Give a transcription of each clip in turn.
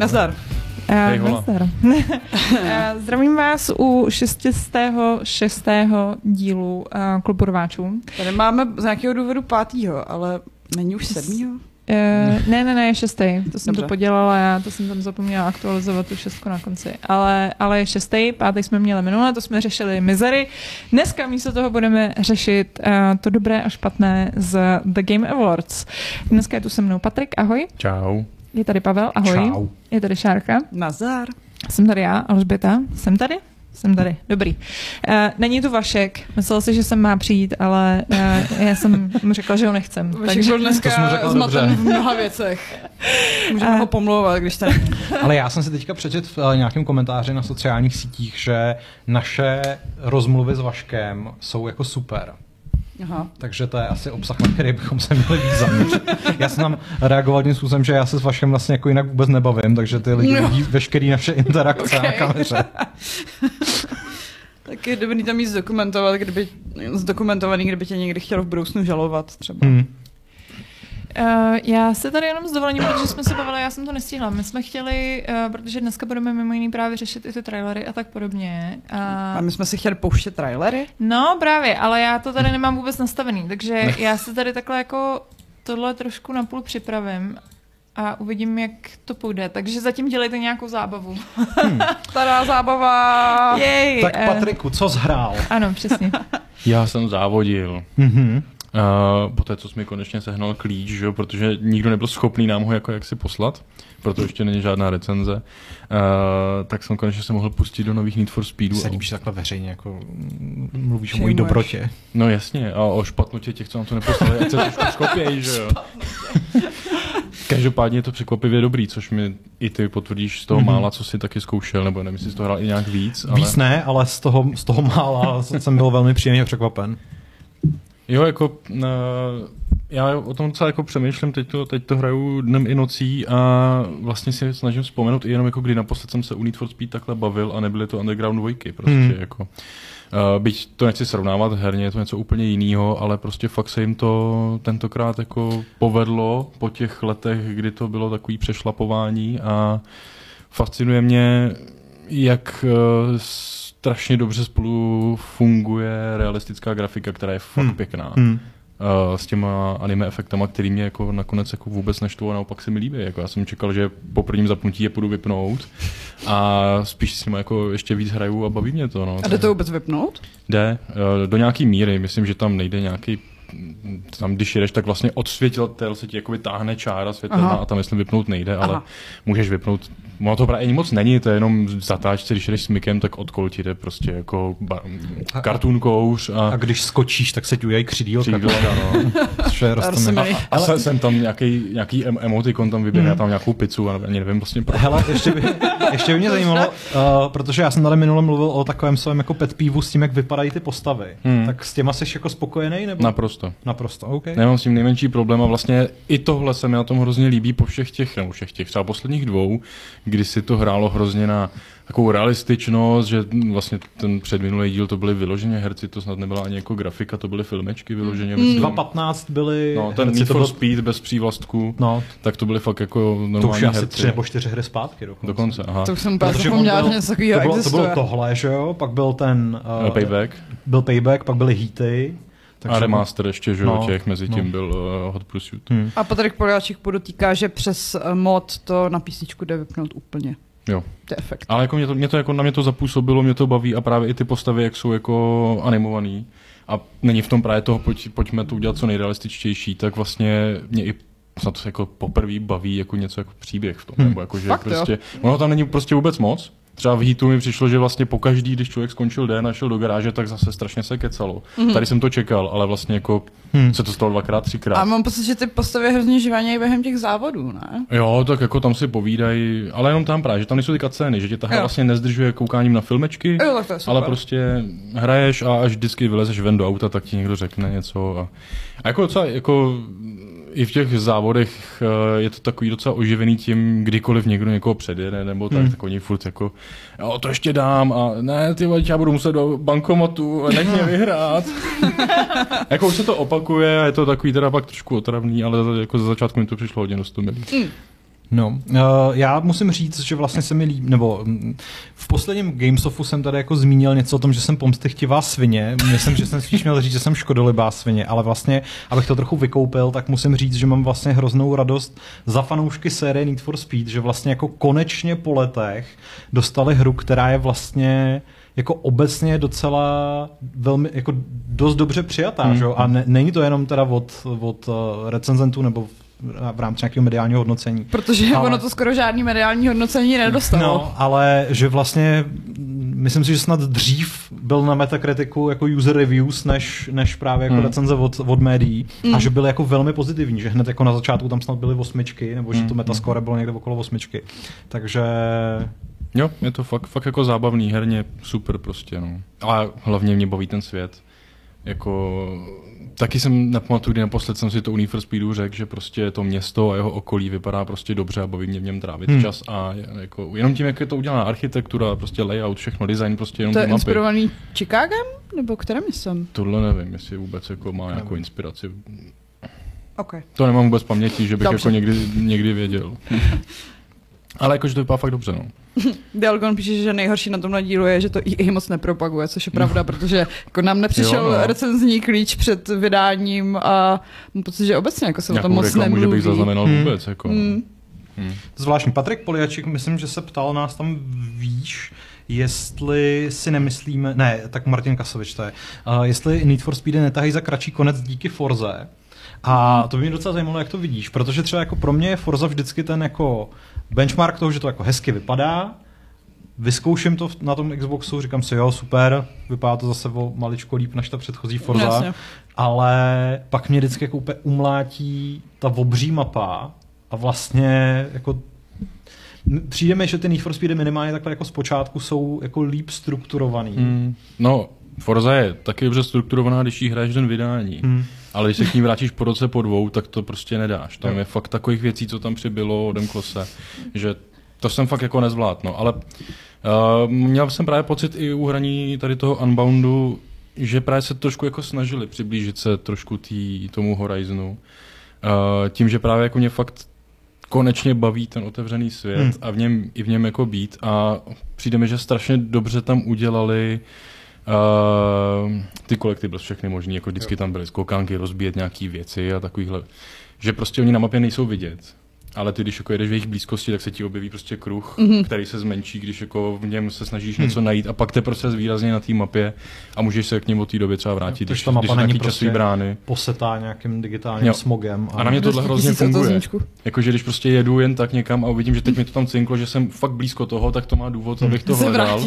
Dobře. Nazdar. Hej, Uh. Eh, Zdravím vás u 606. dílu uh, Klubu rváčů. Tady máme z nějakého důvodu pátýho, ale není už sedmýho? Uh, ne, ne, ne, je šestý. To jsem Dobře. to podělala, já to jsem tam zapomněla aktualizovat tu šestku na konci. Ale, ale je šestý, pátý jsme měli minule, to jsme řešili mizery. Dneska místo toho budeme řešit uh, to dobré a špatné z The Game Awards. Dneska je tu se mnou Patrik, ahoj. Čau. Je tady Pavel, ahoj. Čau. Je tady Šárka. Nazdar. Jsem tady já, Alžběta. Jsem tady? Jsem tady, dobrý. Uh, není tu Vašek, myslel si, že jsem má přijít, ale uh, já jsem mu řekla, že ho nechcem. Vašek takže byl dneska řekla zmaten dobře. v mnoha věcech. Můžeme A- ho pomlouvat, když tady... Ale já jsem si teďka přečet v nějakém komentáři na sociálních sítích, že naše rozmluvy s Vaškem jsou jako super. Aha. Takže to je asi obsah, na který bychom se měli víc zaměřit. Já jsem tam reagoval tím způsobem, že já se s Vaškem vlastně jako jinak vůbec nebavím, takže ty lidi No. vidí veškerý naše interakce Okay. na kameře. Tak je dobrý tam mít zdokumentovat, kdyby, zdokumentovaný, kdyby tě někdy chtěl v budoucnu žalovat třeba. Hmm. Uh, já se tady jenom s dovolením, protože jsme se bavili, já jsem to nestihla. My jsme chtěli, uh, protože dneska budeme mimo jiný právě řešit i ty trailery a tak podobně. A A... my jsme si chtěli pouštět trailery. No právě, ale já to tady nemám vůbec nastavený, takže já se tady takhle jako tohle trošku napůl připravím a uvidím, jak to půjde. Takže zatím dělejte nějakou zábavu. Stará zábava. Jej! Tak eh, Patriku, co zhrál? Ano, přesně. Já jsem závodil. Mhm. Uh, po té, co jsi mi konečně sehnal klíč, že? jo, protože nikdo nebyl schopný nám ho jako jaksi poslat, proto ještě není žádná recenze, uh, tak jsem konečně se mohl pustit do nových Need for Speedů. Se líbí, že takhle veřejně jako mluvíš o mojí dobrotě. No jasně, a o špatnotě těch, co nám to neposlali, ať se trošku skopějí, že jo. Každopádně je to překvapivě dobrý, což mi i ty potvrdíš z toho Mhm. mála, co si taky zkoušel, nebo nevím, jestli jsi to hrál i nějak víc. Ale... Víc ne, ale z toho, z toho mála jsem byl velmi příjemně překvapen. Jo, jako uh, já o tom docela jako přemýšlím, teď to, teď to hraju dnem i nocí a vlastně si snažím vzpomenout i jenom jako kdy naposled jsem se u Need for Speed takhle bavil a nebyly to Underground dvojky, prostě Hmm. jako. Uh, byť to nechci srovnávat herně, je to něco úplně jiného, ale prostě fakt se jim to tentokrát jako povedlo po těch letech, kdy to bylo takový přešlapování a fascinuje mě, jak uh, strašně dobře spolu funguje realistická grafika, která je fakt Hmm. pěkná. Hmm. Uh, s těma anime efektama, který mě jako nakonec jako vůbec neštvou a naopak se mi líbí. Jako já jsem čekal, že po prvním zapnutí je půjdu vypnout a spíš s nimi jako ještě víc hraju a baví mě to. No. A jde to vůbec vypnout? Jde, uh, do nějaký míry. Myslím, že tam nejde nějaký tam, když jedeš, tak vlastně od světel se ti jakoby táhne čára světelná Aha. a tam myslím vypnout nejde, ale Aha. můžeš vypnout. Ono to právě ani moc není, to je jenom zatáčce, když jdeš s mykem, tak od kol ti jde prostě jako ba- kartun kouř a, A když skočíš, tak se ti udělají křidílka. křídlka, no. Což je Arsenal. roztomilé. A se, jsem tam nějaký, nějaký em- emotikon tam vyběhne, Hmm. já tam nějakou pizzu, a ani nevím vlastně proč. Hele, ještě by, ještě by mě zajímalo, uh, protože já jsem tady minule mluvil o takovém svém jako pet peevu s tím, jak vypadají ty postavy. Hmm. Tak s těma jsi jako spokojený? Nebo? Naprosto. Naprosto, OK. Nemám s tím nejmenší problém a vlastně i tohle se mi na tom hrozně líbí po všech těch, nebo všech těch, třeba posledních dvou, kdy si to hrálo hrozně na takovou realističnost, že vlastně ten předminulý díl to byly vyloženě herci, to snad nebyla ani jako grafika, to byly filmečky vyloženě. myslím. 2.15 byly... No, ten herci, Need to for bylo- Speed bez přívlastků, No, tak to byly fakt jako normální to už je asi herci. tři nebo čtyři hry zpátky dokonce. Dokonce, aha. To už jsem on zapomněla, že něco takového to bylo, to bylo tohle, že jo? Pak byl ten... Uh, Payback Byl Payback, pak byly Heaty. A remaster ještě, že jo, No, těch, mezi tím no. byl uh, Hot Pursuit. Hmm. A Patrik Poláček podotýká, že přes eh, mod to na písničku jde vypnout úplně. Jo. To je efekt. Ale jako mě to, mě to jako na mě to zapůsobilo, mě to baví a právě i ty postavy, jak jsou jako animovaný a není v tom právě toho, pojď, pojďme to udělat co nejrealističtější, tak vlastně mě i snad jako poprvé baví jako něco jako příběh v tom, Hmm. nebo jako, že Fakt jo? prostě, ono tam není prostě vůbec moc, Třeba v Heatu mi přišlo, že vlastně pokaždý, když člověk skončil den a šel do garáže, tak zase strašně se kecalo. Mm-hmm. Tady jsem to čekal, ale vlastně jako Hmm. se to stalo dvakrát, třikrát. A mám pocit, že ty postavy hrozně živanějí během těch závodů, ne? Jo, tak jako tam si povídají, ale jenom tam právě, že tam nejsou ty cutscény, že tě ta hra Jo. vlastně nezdržuje koukáním na filmečky, Jo, tak to je super. ale prostě hraješ a až vždycky vylezeš ven do auta, tak ti někdo řekne něco. A, a jako docela, jako i v těch závodech eh, je to takový docela oživený tím, kdykoliv někdo někoho předjede, nebo tak, Hmm. tak oni furt jako, jo, to ještě dám a ne, ty vole, já budu muset do bankomatu, nech mě vyhrát. jako už se to opakuje a je to takový teda pak trošku otravný, ale jako za začátku mi to přišlo hodně dostupné. No, uh, já musím říct, že vlastně se mi líbí, nebo mm, v posledním Gamesofu jsem tady jako zmínil něco o tom, že jsem pomstychtivá svině. Myslím, že jsem spíš měl říct, že jsem škodolibá svině, ale vlastně, abych to trochu vykoupil, tak musím říct, že mám vlastně hroznou radost za fanoušky série Need for Speed, že vlastně jako konečně po letech dostali hru, která je vlastně jako obecně docela velmi, jako dost dobře přijatá, Hmm. že? jo? a ne, není to jenom teda od, od uh, recenzentů nebo v, rámci nějakého mediálního hodnocení. Protože Ale- ono to skoro žádný mediální hodnocení nedostalo. No, ale že vlastně myslím si, že snad dřív byl na Metacriticu jako user reviews, než, než právě jako Hmm. recenze od, od médií a že byly jako velmi pozitivní, že hned jako na začátku tam snad byly osmičky, nebo že to Hmm. metascore bylo někde okolo osmičky. Takže Jo, je to fakt, fakt jako zábavný, herně super prostě, no. Ale hlavně mě baví ten svět. Jako, taky jsem nepamatuju, kdy naposled jsem si to u Need for Speedu řekl, že prostě to město a jeho okolí vypadá prostě dobře a baví mě v něm trávit Hmm. čas a jako, jenom tím, jak je to udělaná architektura, prostě layout, všechno, design, prostě jenom To je mapy. inspirovaný Chicagem? Nebo kterým jsem? Tohle nevím, jestli vůbec jako má nějakou inspiraci. OK. To nemám vůbec paměti, že bych Dobře. jako někdy, někdy věděl. Ale jakože to vypadá fakt dobře, no. Dialgon píše, že nejhorší na tomhle dílu je, že to EA moc nepropaguje, což je pravda, protože jako nám nepřišel Jo, no. recenzní klíč před vydáním a mám pocit, že obecně jako se o tom moc reklamu, že nemluví. bych zaznamenal Hmm. vůbec, jako. Mm. Hmm. zvláštní. Patrik Poliačik, myslím, že se ptal nás tam výš, jestli si nemyslíme, ne, tak Martin Kasovič to je, uh, jestli Need for Speedy netahají za kratší konec díky Forze. A to by mě docela zajímalo, jak to vidíš, protože třeba jako pro mě je Forza vždycky ten jako benchmark toho, že to jako hezky vypadá, vyzkouším to na tom Xboxu, říkám si, jo, super, vypadá to zase o maličko líp než ta předchozí Forza, Jasně. ale pak mě vždycky jako úplně umlátí ta obří mapa a vlastně jako přijde mi, že ty Need for Speedy minimálně takhle jako zpočátku jsou jako líp strukturovaný. Mm. No, Forza je taky dobře strukturovaná, když jí hraješ den vydání. Hmm. Ale když se k ní vrátíš po roce, po dvou, tak to prostě nedáš. Tam je fakt takových věcí, co tam přibylo od Klose, že to jsem fakt jako nezvládl. No. Ale uh, měl jsem právě pocit i u hraní tady toho Unboundu, že právě se trošku jako snažili přiblížit se trošku tý, tomu Horizonu. Uh, tím, že právě jako mě fakt konečně baví ten otevřený svět hmm. a v něm, i v něm jako být a přijde mi, že strašně dobře tam udělali uh, ty kolektivy všechny možný, jako vždycky tam byly skokánky, rozbíjet nějaký věci a takovýhle, že prostě oni na mapě nejsou vidět. Ale ty, když jako jedeš v jejich blízkosti, tak se ti objeví prostě kruh, Mhm. mm-hmm. který se zmenší, když jako v něm se snažíš něco najít a pak te prostě výrazně na té mapě a můžeš se k němu od té doby třeba vrátit, Jo, když, ta mapa když jsou není prostě- časový brány. Posetá nějakým digitálním Jo. smogem. A na mě tohle 200 hrozně funguje. Jakože když prostě jedu jen tak někam a uvidím, že teď mi to tam cinklo, že jsem fakt blízko toho, tak to má důvod, abych to hledal.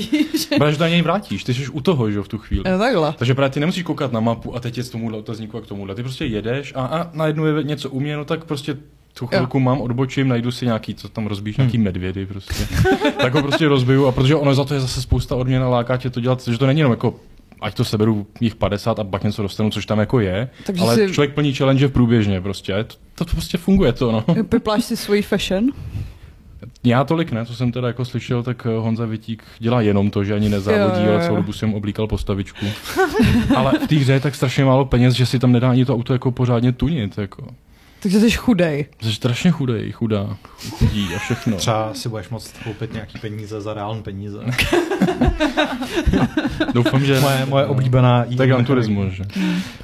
Protože do něj vrátíš, ty jsi u toho, že jo, v tu chvíli. Jo, takhle. Takže právě ty nemusíš koukat na mapu a teď je z tomuhle otazníku a k tomuhle. Ty prostě jedeš a, a najednou je něco u mě, no tak prostě tu chvilku mám, odbočím, najdu si nějaký, co tam rozbíš, nějaký medvědy prostě. tak ho prostě rozbiju a protože ono za to je zase spousta odměn a láká tě to dělat, že to není jenom jako ať to seberu jich 50 a pak něco dostanu, což tam jako je, Takže ale si- člověk plní challenge průběžně prostě. To, to prostě funguje to, no. Pipláš si svůj fashion. Já tolik ne, co jsem teda jako slyšel, tak eh, Honza Vitík dělá jenom to, že ani nezávodí, Jo, jo, ale jo. celou dobu jsem oblíkal postavičku. ale v té hře je tak strašně málo peněz, že si tam nedá ani to auto jako pořádně tunit. Jako. Takže jsi chudej. Jsi strašně chudej, chudá, chudí a všechno. Třeba si budeš moct koupit nějaký peníze za reální peníze. Doufám, že... moje, moje oblíbená je Gran Turismo, že?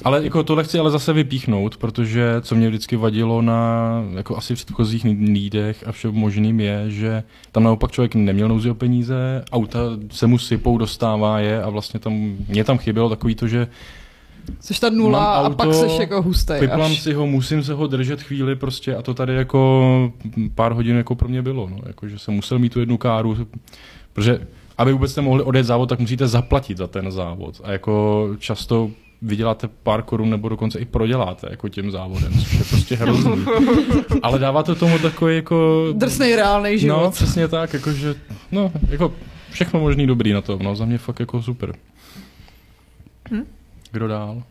Ale jako tohle chci ale zase vypíchnout, protože co mě vždycky vadilo na jako asi předchozích nídech a všem možným je, že tam naopak člověk neměl nouzi o peníze, auta se mu sypou, dostává je a vlastně tam, mě tam chybělo takový to, že Jsi ta nula Mám a pak auto, jsi jako hustej. vyplám až. si ho, musím se ho držet chvíli prostě a to tady jako pár hodin jako pro mě bylo, no, jako, že jsem musel mít tu jednu káru, protože aby vůbec jste mohli odjet závod, tak musíte zaplatit za ten závod a jako často vyděláte pár korun nebo dokonce i proděláte jako tím závodem, což je prostě hrozný. Ale dává to tomu takový jako... Drsnej reálný No, život. přesně tak, jakože, no, jako všechno možný dobrý na tom, no, za mě fakt jako super. Hm? Kdo dál?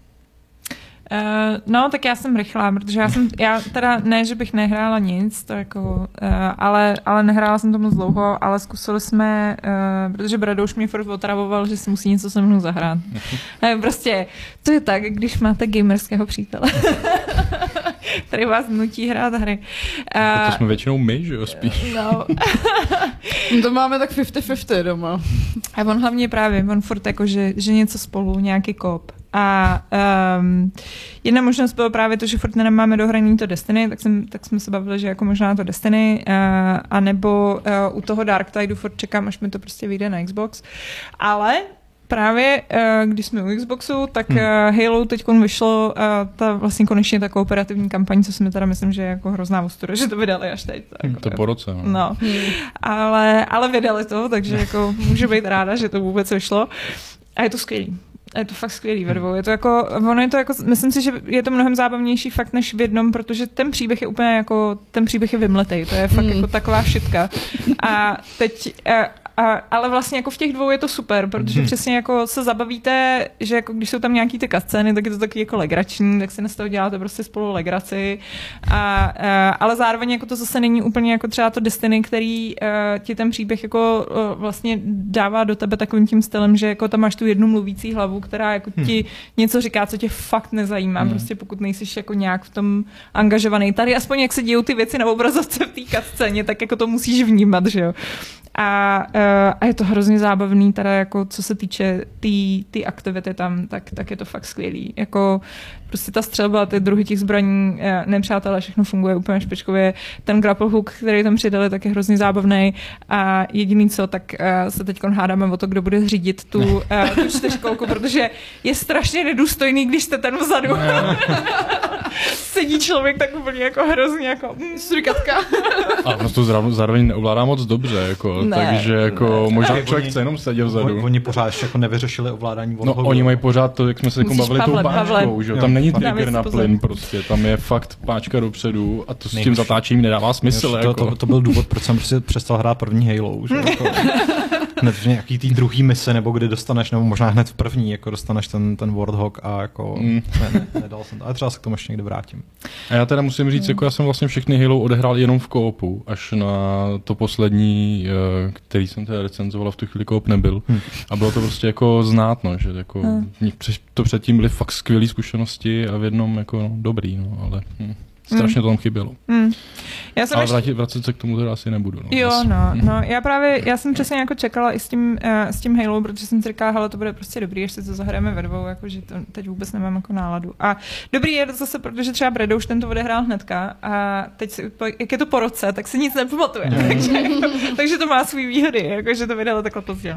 Uh, no, tak já jsem rychlá, protože já jsem, já teda ne, že bych nehrála nic, to jako, uh, ale, ale nehrála jsem to moc dlouho, ale zkusili jsme, uh, protože Bradouš mě furt otravoval, že si musí něco se mnou zahrát. Uh, prostě, to je tak, když máte gamerského přítele. který vás nutí hrát hry. A to jsme většinou my, že jo, spíš. No. To máme tak 50-50 doma. A on hlavně právě, on furt jako, že, že něco spolu, nějaký kop. A um, jedna možnost bylo právě to, že furt nemáme dohraný to Destiny, tak, jsem, tak jsme se bavili, že jako možná to Destiny, uh, anebo uh, u toho Dark Tideu furt čekám, až mi to prostě vyjde na Xbox. Ale právě, uh, když jsme u Xboxu, tak hmm. uh, Halo teď vyšlo uh, ta vlastně konečně ta kooperativní kampaň, co jsme teda myslím, že je jako hrozná ostuda, že to vydali až teď. To, jako, jako, to po roce. No. no. Hmm. Ale, ale vydali to, takže jako můžu být ráda, že to vůbec vyšlo. A je to skvělý. A je to fakt skvělý ve dvou. Je to jako, ono je to jako, myslím si, že je to mnohem zábavnější fakt než v jednom, protože ten příběh je úplně jako, ten příběh je vymletej, to je fakt hmm. jako taková šitka. A teď, a, ale vlastně jako v těch dvou je to super, protože hmm. přesně jako se zabavíte, že jako když jsou tam nějaký ty scény, tak je to taky jako legrační, tak si z toho děláte prostě spolu legraci. A, a, ale zároveň jako to zase není úplně jako třeba to Destiny, který uh, ti ten příběh jako uh, vlastně dává do tebe takovým tím stylem, že jako tam máš tu jednu mluvící hlavu, která jako hmm. ti něco říká, co tě fakt nezajímá, hmm. prostě pokud nejsi jako nějak v tom angažovaný. Tady aspoň jak se dějou ty věci na obrazovce v té scéně, tak jako to musíš vnímat, že jo. A, uh, a je to hrozně zábavný, teda jako co se týče té tý, tý aktivity tam, tak, tak je to fakt skvělý. Jako prostě ta střelba, ty druhy těch zbraní, eh, nepřátelé, všechno funguje úplně špičkově. Ten grapple hook, který tam přidali, tak je hrozně zábavný. A jediný co, tak uh, se teď hádáme o to, kdo bude řídit tu, uh, tu čtyřkolku, protože je strašně nedůstojný, když jste ten vzadu. Sedí člověk tak úplně jako hrozně jako mm. A no to zároveň neovládá moc dobře, jako, ne, takže jako ne, možná ne, člověk chce jenom sedět vzadu. Oni, oni pořád ještě jako nevyřešili ovládání No oni mají pořád to, jak jsme se jako bavili tou páčkou, že jo, tam není trigger na plyn prostě, tam je fakt páčka dopředu a to s tím zatáčením nedává smysl. To, jako. to, to, byl důvod, proč jsem prostě přestal hrát první Halo. Že? Jako, hned v nějaký tý druhý mise, nebo kdy dostaneš, nebo možná hned v první, jako dostaneš ten, ten Warthog a jako mm. ne, ne, nedal jsem to. Ale třeba se k tomu ještě někdy vrátím. A já teda musím říct, mm. jako já jsem vlastně všechny Halo odehrál jenom v koopu, až na to poslední, eh, který jsem teda recenzoval v tu chvíli koop nebyl. Mm. A bylo to prostě jako znát, no, že jako mm. to předtím byly fakt skvělé zkušenosti a v jednom jako no, dobrý, no, ale... Mm. Strašně to tam chybělo. Mm. Já jsem Ale vracet, vracet se k tomu teda asi nebudu. No, jo, no, no, já právě, já jsem přesně jako čekala i s tím, uh, s tím Halo, protože jsem si říkala, hele, to bude prostě dobrý, až si to zahrajeme ve dvou, jako, že to teď vůbec nemám jako náladu. A dobrý je to zase, protože třeba Bredo už ten to odehrál hnedka a teď, si, jak je to po roce, tak si nic nepamatuje. Mm. takže, jako, takže to má svý výhody, jako, že to vydalo takhle pozdě.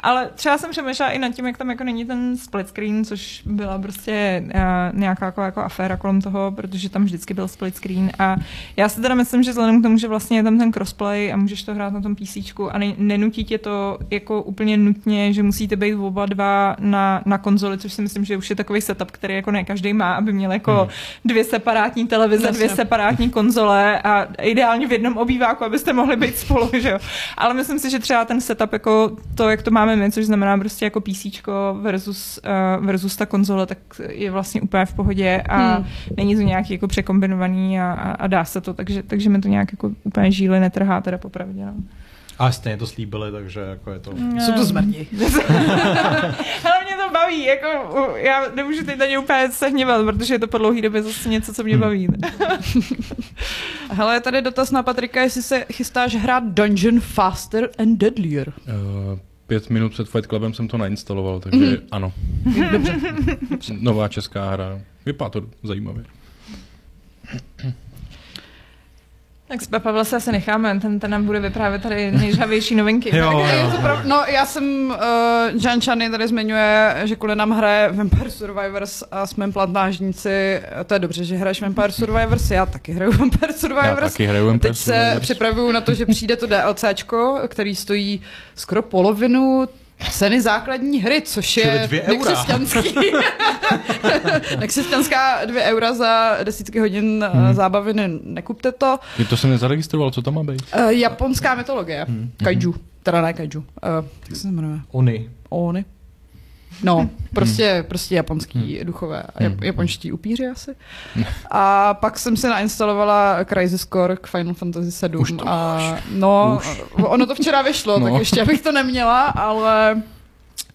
Ale třeba jsem přemýšlela i nad tím, jak tam jako není ten split screen, což byla prostě uh, nějaká jako, jako aféra kolem toho, protože tam vždycky byl split screen a já si teda myslím, že vzhledem k tomu, že vlastně je tam ten crossplay a můžeš to hrát na tom PC a ne, nenutí tě to jako úplně nutně, že musíte být oba dva na, na konzoli, což si myslím, že už je takový setup, který jako ne každý má, aby měl jako hmm. dvě separátní televize, Jasně. dvě separátní konzole a ideálně v jednom obýváku, abyste mohli být spolu, že jo. Ale myslím si, že třeba ten setup jako to, jak to máme my, což znamená prostě jako PC versus, uh, versus ta konzole, tak je vlastně úplně v pohodě a hmm. není to nějaký jako překombinovaný kombinovaný a, a, a dá se to, takže, takže mi to nějak jako úplně žíly netrhá teda popravdě. No. A stejně to slíbili, takže jako je to... No. Jsou to zmrdí. Ale mě to baví, jako já nemůžu teď na ně úplně se hněvat, protože je to po dlouhý době zase něco, co mě hmm. baví. Hele, je tady dotaz na Patrika, jestli se chystáš hrát Dungeon Faster and Deadlier. Uh, pět minut před Fight Clubem jsem to nainstaloval, takže mm. ano. Dobře. Nová česká hra. Vypadá to zajímavě. Tak jsme Pavla se asi necháme, ten, ten nám bude vyprávět tady nejžavější novinky. jo, jo, jo. Prav... No já jsem, uh, Jean Chany tady zmiňuje, že kvůli nám hraje Vampire Survivors a jsme plantážníci. To je dobře, že hraješ Vampire Survivors, já taky hraju Vampire Survivors. Já taky hraju Vampire Teď se připravuju na to, že přijde to DLCčko, který stojí skoro polovinu ceny základní hry, což je nekřesťanská dvě eura za desítky hodin eh, hmm. zábavy, ne, nekupte to. Je to jsem nezaregistroval, co tam má být? Uh, japonská mytologie, hmm. kaiju, teda ne kaiju, uh, jak se jmenuje? Oni. Oni. No, prostě, hmm. prostě japonský hmm. duchové, jap, japonští upíři asi. A pak jsem si nainstalovala Crisis Core k Final Fantasy 7. Už to a no, Už. ono to včera vyšlo, no. tak ještě bych to neměla, ale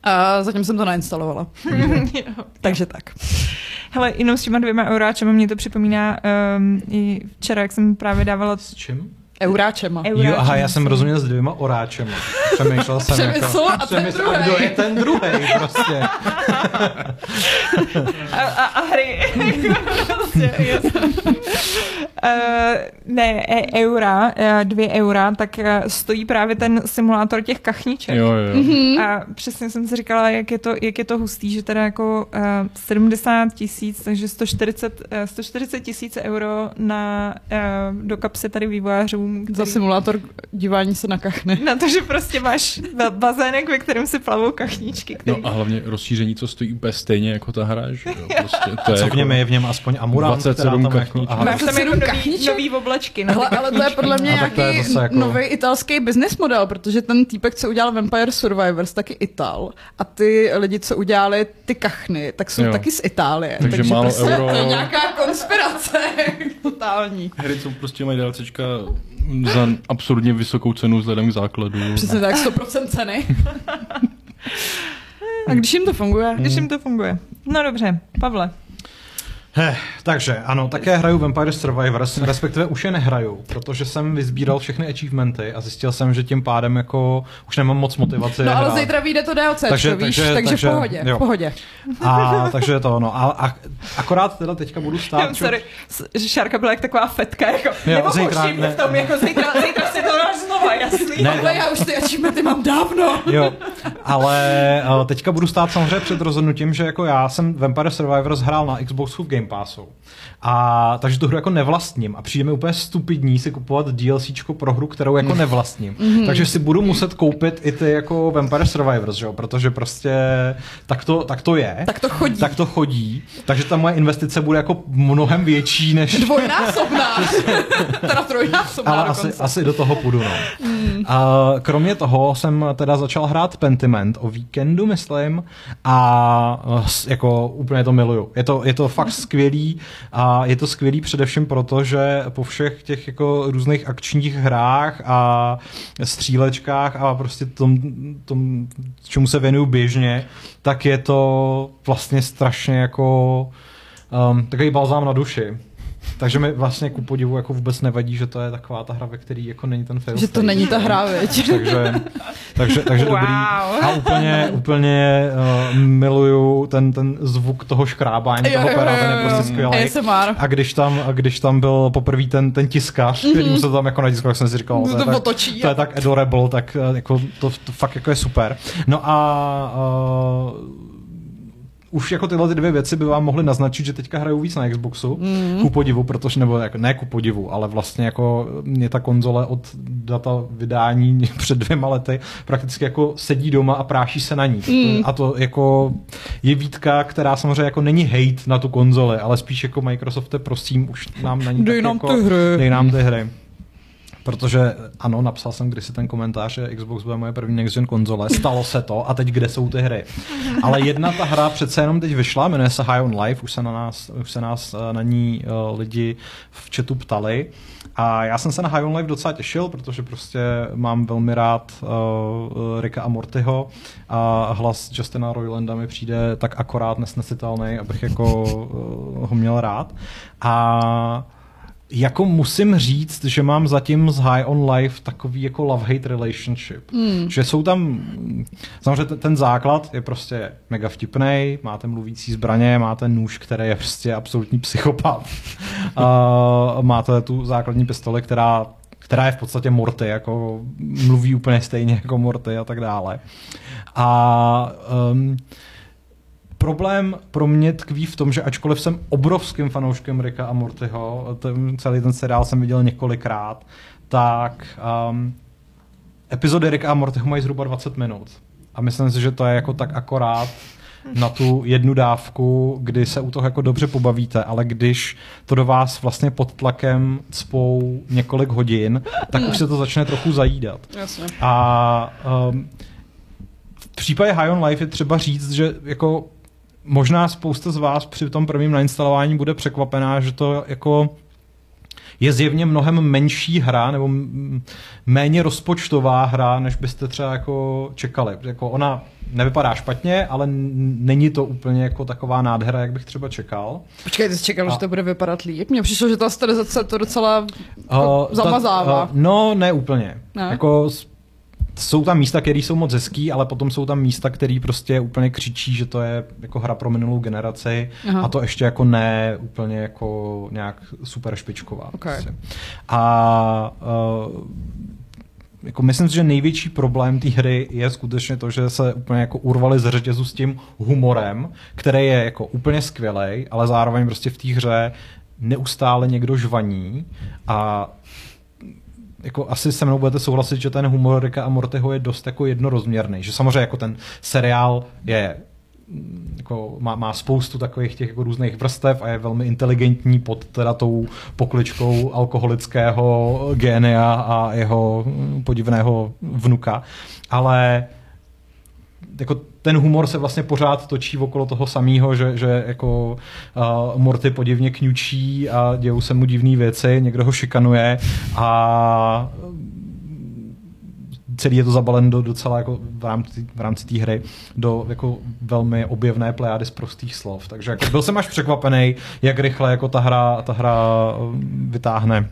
A zatím jsem to nainstalovala. Takže tak. Hele, jenom s těma dvěma euráčema mě to připomíná um, i včera, jak jsem právě dávala S čím? Euráčema. euráčema. Jo, aha, já jsem rozuměl s dvěma oráčemi. Přemýšlel jsem Přemysl jako... a ten Přemýšlel, druhej. kdo je ten druhý prostě. a, a, a hry. prostě. Uh, ne, e, eura, uh, dvě eura, tak uh, stojí právě ten simulátor těch kachniček. Jo, jo. Mhm. A přesně jsem si říkala, jak je to, jak je to hustý, že teda jako uh, 70 tisíc, takže 140 uh, 140 tisíc euro na, uh, do kapsy tady vývojářům. Za simulátor dívání se na kachny. Na to, že prostě máš ba- bazének, ve kterém si plavou kachničky. Který... No a hlavně rozšíření, co stojí úplně stejně jako ta hra, že jo? Prostě to je Co v jako... něm je? V něm aspoň Amurant, 27 která tam jako... kachníček. Aha, Máš tam jako 27 nový, kachniček? nový oblečky. Ty Hele, ale to je podle mě No, nějaký jako- nový italský business model, protože ten týpek, co udělal Vampire Survivors, taky Ital. A ty lidi, co udělali ty kachny, tak jsou Jo. taky z Itálie. Takže málo prostě euro. to je nějaká konspirace. Totální. Hry, co prostě mají DLCčka za absurdně vysokou cenu vzhledem k základu. Přesně tak, 100% ceny. A když jim to funguje? Když jim to funguje. No dobře, Pavle. He, takže ano, také hraju Vampire Survivors, respektive už je nehraju, protože jsem vyzbíral všechny achievementy a zjistil jsem, že tím pádem jako už nemám moc motivaci No ale hrát. zítra vyjde to DLC, Takže- víš, takže- takže, takže- v pohodě, jo. v pohodě. A takže to ono. A, a akorát teda teďka budu Já, stát... sorry, s- že Šárka byla jak taková fetka, jako, Jo, nebo zítra zítra, ne. v tom, jako zítra, zítra si to dáš znova, jasný. Ne, Ale já už ty achievementy mám dávno. Jo, ale uh, teďka budu stát samozřejmě před rozhodnutím, že jako já jsem Vampire Survivors hrál na Xboxu v Game Passu. A takže tu hru jako nevlastním a přijde mi úplně stupidní si kupovat DLCčko pro hru, kterou jako nevlastním. Mm. Takže si budu muset koupit i ty jako Vampire Survivors, že jo? protože prostě tak to, tak to je. Tak to chodí. Tak to chodí. Takže ta moje investice bude jako mnohem větší než... Dvojnásobná. teda trojnásobná Ale dokonce. asi, asi do toho půjdu, no. A kromě toho jsem teda začal hrát Pentiment o víkendu, myslím, a jako úplně to miluju. Je to, je to fakt skvělý a je to skvělý především proto, že po všech těch jako různých akčních hrách a střílečkách a prostě tom, tom čemu se věnuju běžně, tak je to vlastně strašně jako um, takový balzám na duši. Takže mi vlastně ku podivu jako vůbec nevadí, že to je taková ta hra, ve který jako není ten fail Že to není ta hra, viď? Takže, takže, takže dobrý. Wow. A úplně, úplně uh, miluju ten, ten zvuk toho škrábání, toho pera, ten je prostě skvělý. ASMR. A když tam, a když tam byl poprvé ten, ten tiskař, který se to tam jako natiskal, jak jsem si říkal, Se to, je to tak, otočí. to je tak adorable, tak eh, jako, to, to fakt jako je super. No a uh, už jako tyhle ty dvě věci by vám mohly naznačit, že teďka hraju víc na Xboxu, mm. ku podivu, protože, nebo jako, ne ku podivu, ale vlastně jako mě ta konzole od data vydání před dvěma lety prakticky jako sedí doma a práší se na ní. Mm. A to jako je výtka, která samozřejmě jako není hate na tu konzoli, ale spíš jako Microsofte, prosím, už nám na ní Dej tak nám jako, ty hry. Dej nám ty hry. Protože ano, napsal jsem kdysi ten komentář, že Xbox bude moje první next gen konzole, stalo se to a teď kde jsou ty hry. Ale jedna ta hra přece jenom teď vyšla, jmenuje se High on Life, už se na nás, už se nás eh, na ní uh, lidi v chatu ptali. A já jsem se na High on Life docela těšil, protože prostě mám velmi rád uh, Ricka a Mortyho a hlas Justina Roilanda mi přijde tak akorát nesnesitelný, abych jako uh, ho měl rád. A jako musím říct, že mám zatím z High on Life takový jako love-hate relationship. Hmm. Že jsou tam, samozřejmě ten, ten základ je prostě mega vtipný, máte mluvící zbraně, máte nůž, který je prostě absolutní psychopat. uh, máte tu základní pistoli, která která je v podstatě Morty, jako mluví úplně stejně jako Morty a tak dále. A um, problém pro mě tkví v tom, že ačkoliv jsem obrovským fanouškem Ricka a Mortyho, ten, celý ten seriál jsem viděl několikrát, tak um, epizody Ricka a Mortyho mají zhruba 20 minut. A myslím si, že to je jako tak akorát na tu jednu dávku, kdy se u toho jako dobře pobavíte, ale když to do vás vlastně pod tlakem spou několik hodin, tak už se to začne trochu zajídat. Jasně. A um, v případě High on Life je třeba říct, že jako možná spousta z vás při tom prvním nainstalování bude překvapená, že to jako je zjevně mnohem menší hra nebo méně rozpočtová hra, než byste třeba jako čekali. Jako ona nevypadá špatně, ale není to úplně jako taková nádhera, jak bych třeba čekal. Počkej, ty jsi čekal, A- že to bude vypadat líp? Mně přišlo, že ta stylizace to docela Uh, jako ta- zamazává. uh, no, ne úplně. Ne? Jako jsou tam místa, které jsou moc hezký, ale potom jsou tam místa, které prostě úplně křičí, že to je jako hra pro minulou generaci Aha. a to ještě jako ne úplně jako nějak super špičková. Ok. Prostě. A uh, jako myslím si, že největší problém té hry je skutečně to, že se úplně jako urvali z řetězu s tím humorem, který je jako úplně skvělý, ale zároveň prostě v té hře neustále někdo žvaní a jako asi se mnou budete souhlasit, že ten humor Ricka a Mortyho je dost jako jednorozměrný. Že samozřejmě jako ten seriál je mm, jako má, má spoustu takových těch jako různých vrstev a je velmi inteligentní pod teda tou pokličkou alkoholického génia a jeho mm, podivného vnuka. Ale jako ten humor se vlastně pořád točí okolo toho samého, že, že jako uh, Morty podivně kňučí a dějou se mu divné věci, někdo ho šikanuje a celý je to zabalen do docela jako v rámci, v rámci té hry do jako velmi objevné plejády z prostých slov. Takže jako byl jsem až překvapený, jak rychle jako ta hra, ta hra um, vytáhne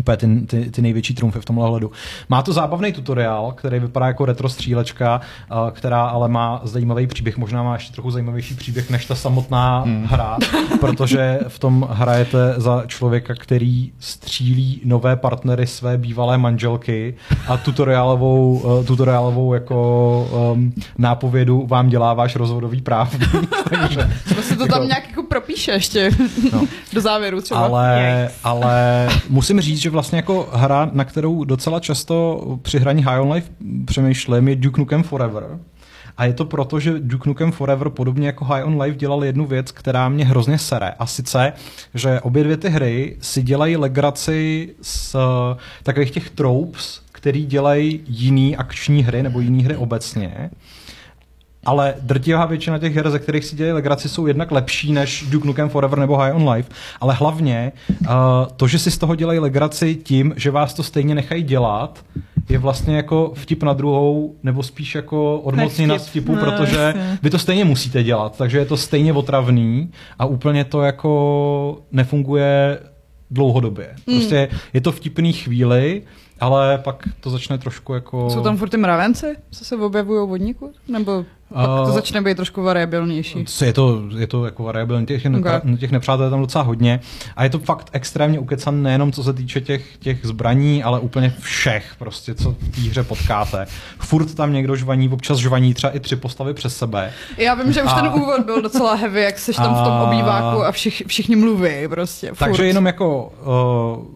úplně ty, ty, ty největší trumfy v tomhle hledu. Má to zábavný tutoriál, který vypadá jako retro střílečka, uh, která ale má zajímavý příběh. Možná má ještě trochu zajímavější příběh než ta samotná hmm. hra, protože v tom hrajete za člověka, který střílí nové partnery své bývalé manželky a tutoriálovou, uh, tutoriálovou jako um, nápovědu vám dělá váš rozvodový právník. Takže, Vlastně to Jako- tam nějak jako propíše ještě no. do závěru třeba. Ale, ale musím říct, že vlastně jako hra, na kterou docela často při hraní High on Life přemýšlím, je Duke Nukem Forever. A je to proto, že Duke Nukem Forever, podobně jako High on Life, dělal jednu věc, která mě hrozně sere. A sice, že obě dvě ty hry si dělají legraci z eh, takových těch tropes, který dělají jiný akční hry nebo jiný hry obecně. Ale drtivá většina těch her, ze kterých si dělají legraci, jsou jednak lepší než Duke Nukem Forever nebo High on Life, ale hlavně uh, to, že si z toho dělají legraci tím, že vás to stejně nechají dělat, je vlastně jako vtip na druhou, nebo spíš jako odmocněna Nevtip. z vtipu, No, protože jasně. vy to stejně musíte dělat, takže je to stejně otravný a úplně to jako nefunguje dlouhodobě. Hmm. Prostě je to vtipný chvíli, ale pak to začne trošku jako... Jsou tam furt ty mravenci, co se objevují vodníku? Nebo pak to Uh, začne být trošku variabilnější? Co Je to, je to jako variabilní, těch, Okay. těch nepřátel je tam docela hodně a je to fakt extrémně ukecan nejenom co se týče těch, těch zbraní, ale úplně všech prostě, co v té hře potkáte. Furt tam někdo žvaní, občas žvaní třeba i tři postavy přes sebe. Já vím, že už A- ten úvod byl docela heavy, jak jsi tam v tom obýváku a všich, všichni mluví prostě. Furt. Takže jenom jako uh,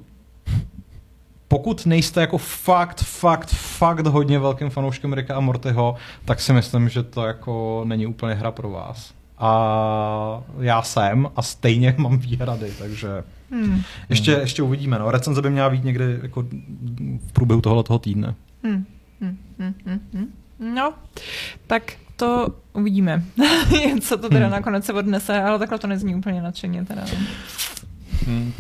pokud nejste jako fakt, fakt, fakt hodně velkým fanouškem Ricka a Mortyho, tak si myslím, že to jako není úplně hra pro vás. A já jsem a stejně mám výhrady, takže Hmm. ještě, ještě uvidíme. No. Recenze by měla být někdy jako v průběhu tohoto týdne. Hmm. Hmm. Hmm. Hmm. Hmm. No, tak to uvidíme, co to teda Hmm. nakonec se odnese, ale takhle to nezní úplně nadšeně teda. Hmm.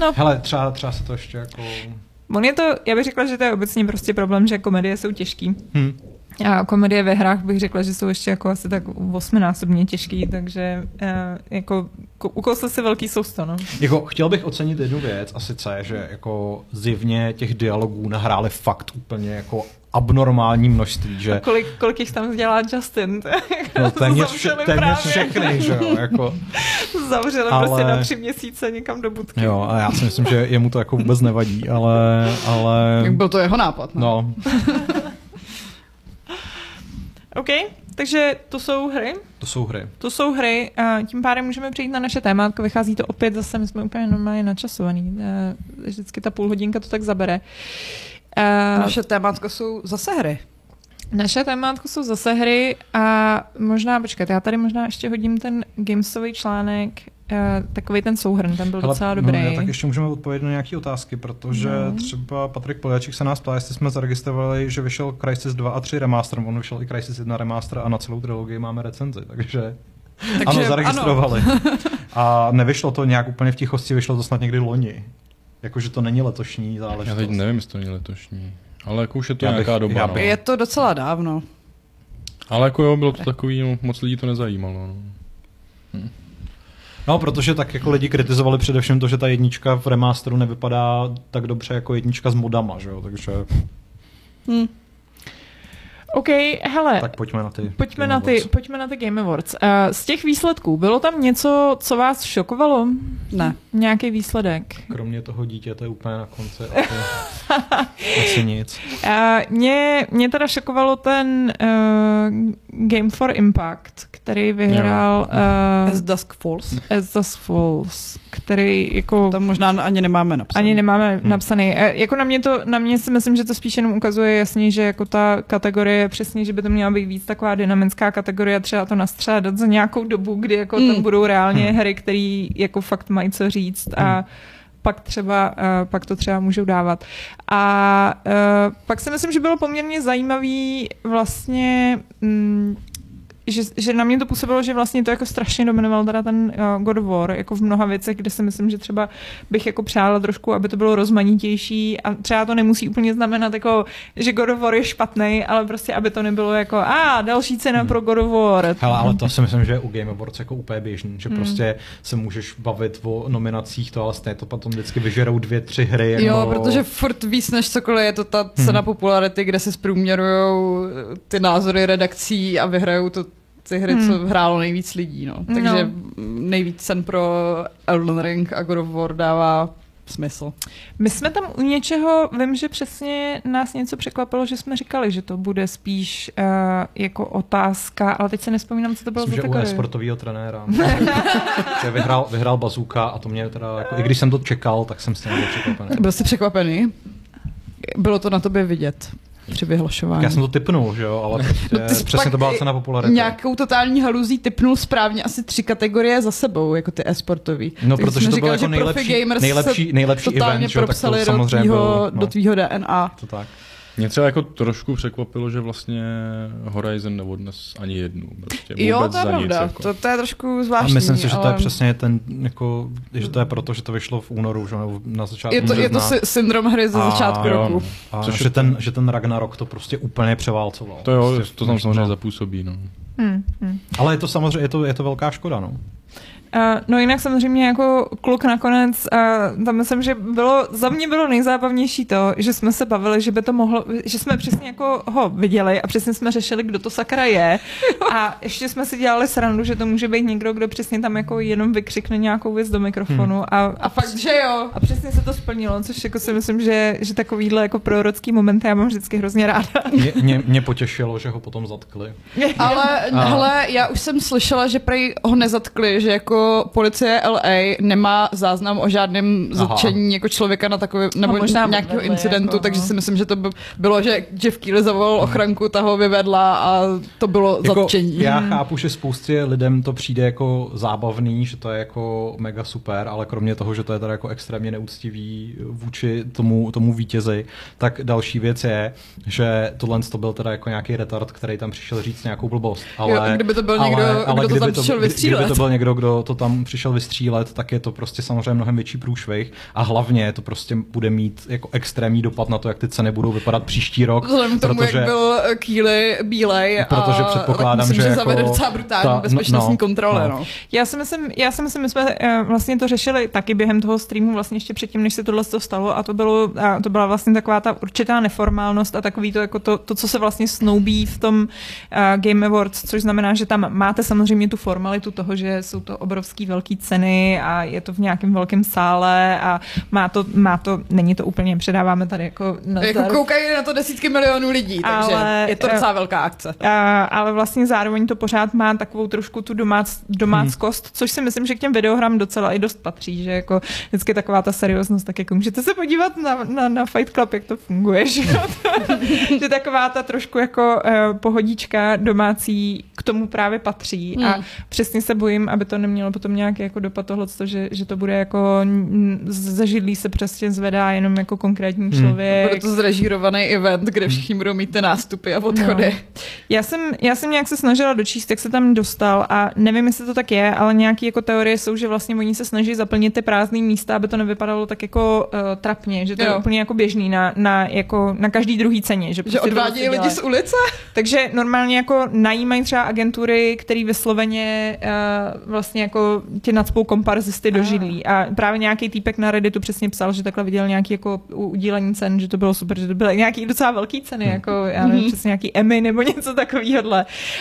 No, Hele, třeba, třeba se to ještě jako... on je to, já bych řekla, že to je obecně prostě problém, že komedie jsou těžký. Hm. A komedie ve hrách bych řekla, že jsou ještě jako asi tak osminásobně těžký, takže eh, jako ko- ukousl si velký sousto, no. Jako, chtěl bych ocenit jednu věc, a sice, že jako zjevně těch dialogů nahráli fakt úplně jako abnormální množství, A že kolik, kolik jich tam dělá Justin? no, téměř, vše, téměř právě. všechny, že jo, jako, Zavřeli Ale- prostě na tři měsíce někam do budky. jo, a já si myslím, že jemu to jako vůbec nevadí, ale, ale, Jak byl to jeho nápad, ne? no, OK, takže to jsou hry. to jsou hry. To jsou hry a tím pádem můžeme přejít na naše témátko. Vychází to opět zase, my jsme úplně normálně načasovaný. Eh, Vždycky ta půl hodinka to tak zabere. Eh, Naše témátka jsou zase hry. Naše témátko jsou zase hry a možná, počkat, já tady možná ještě hodím ten Gamesový článek, eh, takový ten souhrn, ten byl Hele, docela dobrý. No, tak ještě můžeme odpovědět na nějaké otázky, protože No. no. třeba Patrik Poliaček se nás ptá, jestli jsme zaregistrovali, že vyšel Crysis 2 a 3 remaster, on vyšel i Crysis 1 remaster a na celou trilogii máme recenzi, takže... Takže ano, zaregistrovali. a nevyšlo to nějak úplně v tichosti, vyšlo to snad někdy loni. Jakože to není letošní záležitost. Já teď nevím, jestli to není letošní. Ale jako už je to Já bych- nějaká doba. já no. bych- Je to docela dávno. Ale jako jo, bylo to takový, no, moc lidí to nezajímalo. No. No, protože tak jako lidi kritizovali především to, že ta jednička v remasteru nevypadá tak dobře jako jednička s modama, že jo, takže Hm. OK, hele, tak pojďme na ty. pojďme Game na, ty, Awards. pojďme na ty Game Awards. Uh, z těch výsledků, bylo tam něco, co vás šokovalo? Ne. Nějaký výsledek? Kromě toho dítěte úplně na konci asi, asi nic. Uh, mě, mě teda šokovalo ten uh, Game for Impact, který vyhrál As uh, Dusk Falls. As Dusk Falls, který jako... Tam možná ani nemáme napsané. Ani nemáme hmm. napsaný. E, jako na mě to, na mě si myslím, že to spíš jenom ukazuje jasně, že jako ta kategorie je přesně, že by to měla být víc taková dynamická kategorie, třeba to nastřádat za nějakou dobu, kdy jako Hmm. tam budou reálně Hmm. hry, které jako fakt mají co říct a pak třeba, uh, pak to třeba můžou dávat. A uh, pak si myslím, že bylo poměrně zajímavý vlastně mm, že, že na mě to působilo, že vlastně to jako strašně dominoval teda ten uh, God of War, jako v mnoha věcech, kde si myslím, že třeba bych jako přála trošku, aby to bylo rozmanitější a třeba to nemusí úplně znamenat jako, že God of War je špatný, ale prostě, aby to nebylo jako, a další cena Hmm. pro God of War. Hele, ale to si myslím, že je u Game Awards jako úplně běžný, že Hmm. prostě se můžeš bavit o nominacích, to ale stejně to potom vždycky vyžerou dvě, tři hry. Jako... Jo, protože furt víc než cokoliv je to ta cena Hmm. popularity, kde se zprůměrujou ty názory redakcí a vyhrajou to ty hry, Hmm. co hrálo nejvíc lidí. No. No. Takže nejvíc cen pro Elden Ring a God of War dává smysl. My jsme tam u něčeho, vím, že přesně nás něco překvapilo, že jsme říkali, že to bude spíš uh, jako otázka, ale teď se nespomínám, co to bylo Myslím, za že u kategorii. sportového trenéra. že vyhrál, vyhrál bazooka a to mě teda, jako, i když jsem to čekal, tak jsem stejně byl překvapený. Byl jsi překvapený? Bylo to na tobě vidět při Tak vyhlašování. já jsem to typnul, že jo, ale prostě No ty jsi přesně to byla cena popularity. Nějakou totální haluzí typnul správně asi tři kategorie za sebou, jako ty e-sportový. No, Takže protože to byl říkali, jako nejlepší, nejlepší, nejlepší event, že jo, tak to do samozřejmě tvýho, bylo, no, do tvýho DNA. to tak. Mě třeba jako trošku překvapilo, že vlastně Horizon neodnes ani jednu. Prostě vůbec Jo, to je za nic. pravda. Jako. To, to je trošku A zvláštní. myslím si, že to je ale přesně ten, jako, že to je proto, že to vyšlo v únoru, že jo, nebo na začátku Je to, je to sy- syndrom hry ze A začátku jo, roku. no. A Což že, je ten, že ten Ragnarok to prostě úplně převálcoval. To jo, prostě, to tam samozřejmě no. zapůsobí. No. Hmm, hmm. Ale je to samozřejmě, je to, je to velká škoda, no. Uh, no jinak samozřejmě jako kluk nakonec, uh, tam myslím, že bylo, za mě bylo nejzábavnější to, že jsme se bavili, že by to mohlo, že jsme přesně jako ho viděli a přesně jsme řešili, kdo to sakra je a ještě jsme si dělali srandu, že to může být někdo, kdo přesně tam jako jenom vykřikne nějakou věc do mikrofonu Hmm. a, A fakt, že jo. a přesně se to splnilo, což jako si myslím, že, že takovýhle jako prorocký momenty já mám vždycky hrozně ráda. Mě, mě, mě potěšilo, že ho potom zatkli. Ale A- hele, já už jsem slyšela, že prej ho nezatkli, že jako policie LA nemá záznam o žádném zatčení jako člověka na takový, nebo možná nějakého incidentu, jako, takže no. si myslím, že to by bylo, že Jeff Keighley zavolal ochranku, ta ho vyvedla a to bylo Jako, zatčení. já chápu, že spoustě lidem to přijde jako zábavný, že to je jako mega super, ale kromě toho, že to je teda jako extrémně neúctivý vůči tomu, tomu vítězi, tak další věc je, že tohle to byl teda jako nějaký retard, který tam přišel říct nějakou blbost. Ale, Jo, kdyby to byl někdo, kdo to kdyby tam přišel vystřílet. Kdyby to byl někdo, kdo to tam přišel vystřílet, tak je to prostě samozřejmě mnohem větší průšvih a hlavně to prostě bude mít jako extrémní dopad na to, jak ty ceny budou vypadat příští rok. Vzhledem k tomu, protože, jak byl Keely bílej Protože a předpokládám, tak myslím, že že zavede jako docela brutální ta- no, bezpečnostní no, kontroly. no. No. Já si myslím, já si myslím, my jsme eh, vlastně to řešili taky během toho streamu, vlastně ještě předtím, než se tohle to stalo a to, bylo, a to byla vlastně taková ta určitá neformálnost a takový to, jako to, to co se vlastně snoubí v tom uh, Game Awards, což znamená, že tam máte samozřejmě tu formalitu toho, že jsou to obrovský velký ceny a je to v nějakém velkém sále a má to, má to, není to úplně, předáváme tady jako na Jako koukají na to desítky milionů lidí, takže Ale, je to docela velká akce. a, ale vlastně zároveň to pořád má takovou trošku tu domác, domáckost, což si myslím, že k těm videohrám docela i dost patří, že jako vždycky taková ta serióznost, tak jako můžete se podívat na, na, na Fight Club, jak to funguje, že, že taková ta trošku jako uh, pohodička domácí k tomu právě patří a Hmm. přesně se bojím, aby to nemělo potom nějaký jako dopad tohle, že, že to bude jako zažidlí se přesně zvedá jenom jako konkrétní Hmm. člověk. Bude to zrežírovaný event, kde všichni budou mít ty nástupy a odchody. No. Já jsem, já jsem nějak se snažila dočíst, jak se tam dostal a nevím, jestli to tak je, ale nějaké jako teorie jsou, že vlastně oni se snaží zaplnit ty prázdné místa, aby to nevypadalo tak jako uh, trapně, že to jo. je úplně jako běžný na, na, jako, na každý druhý ceně. Že, Že prostě to odvádějí prostě lidi dělají. z ulice? Takže normálně jako najímají třeba agentury, který vysloveně uh, vlastně jako tě nadspou komparzisty do židlí. A právě nějaký týpek na Redditu přesně psal, že takhle viděl nějaký jako udílení cen, že to bylo super, že to byly nějaký docela velký ceny, jako já nevím, Mhm. přesně nějaký Emmy nebo něco takového.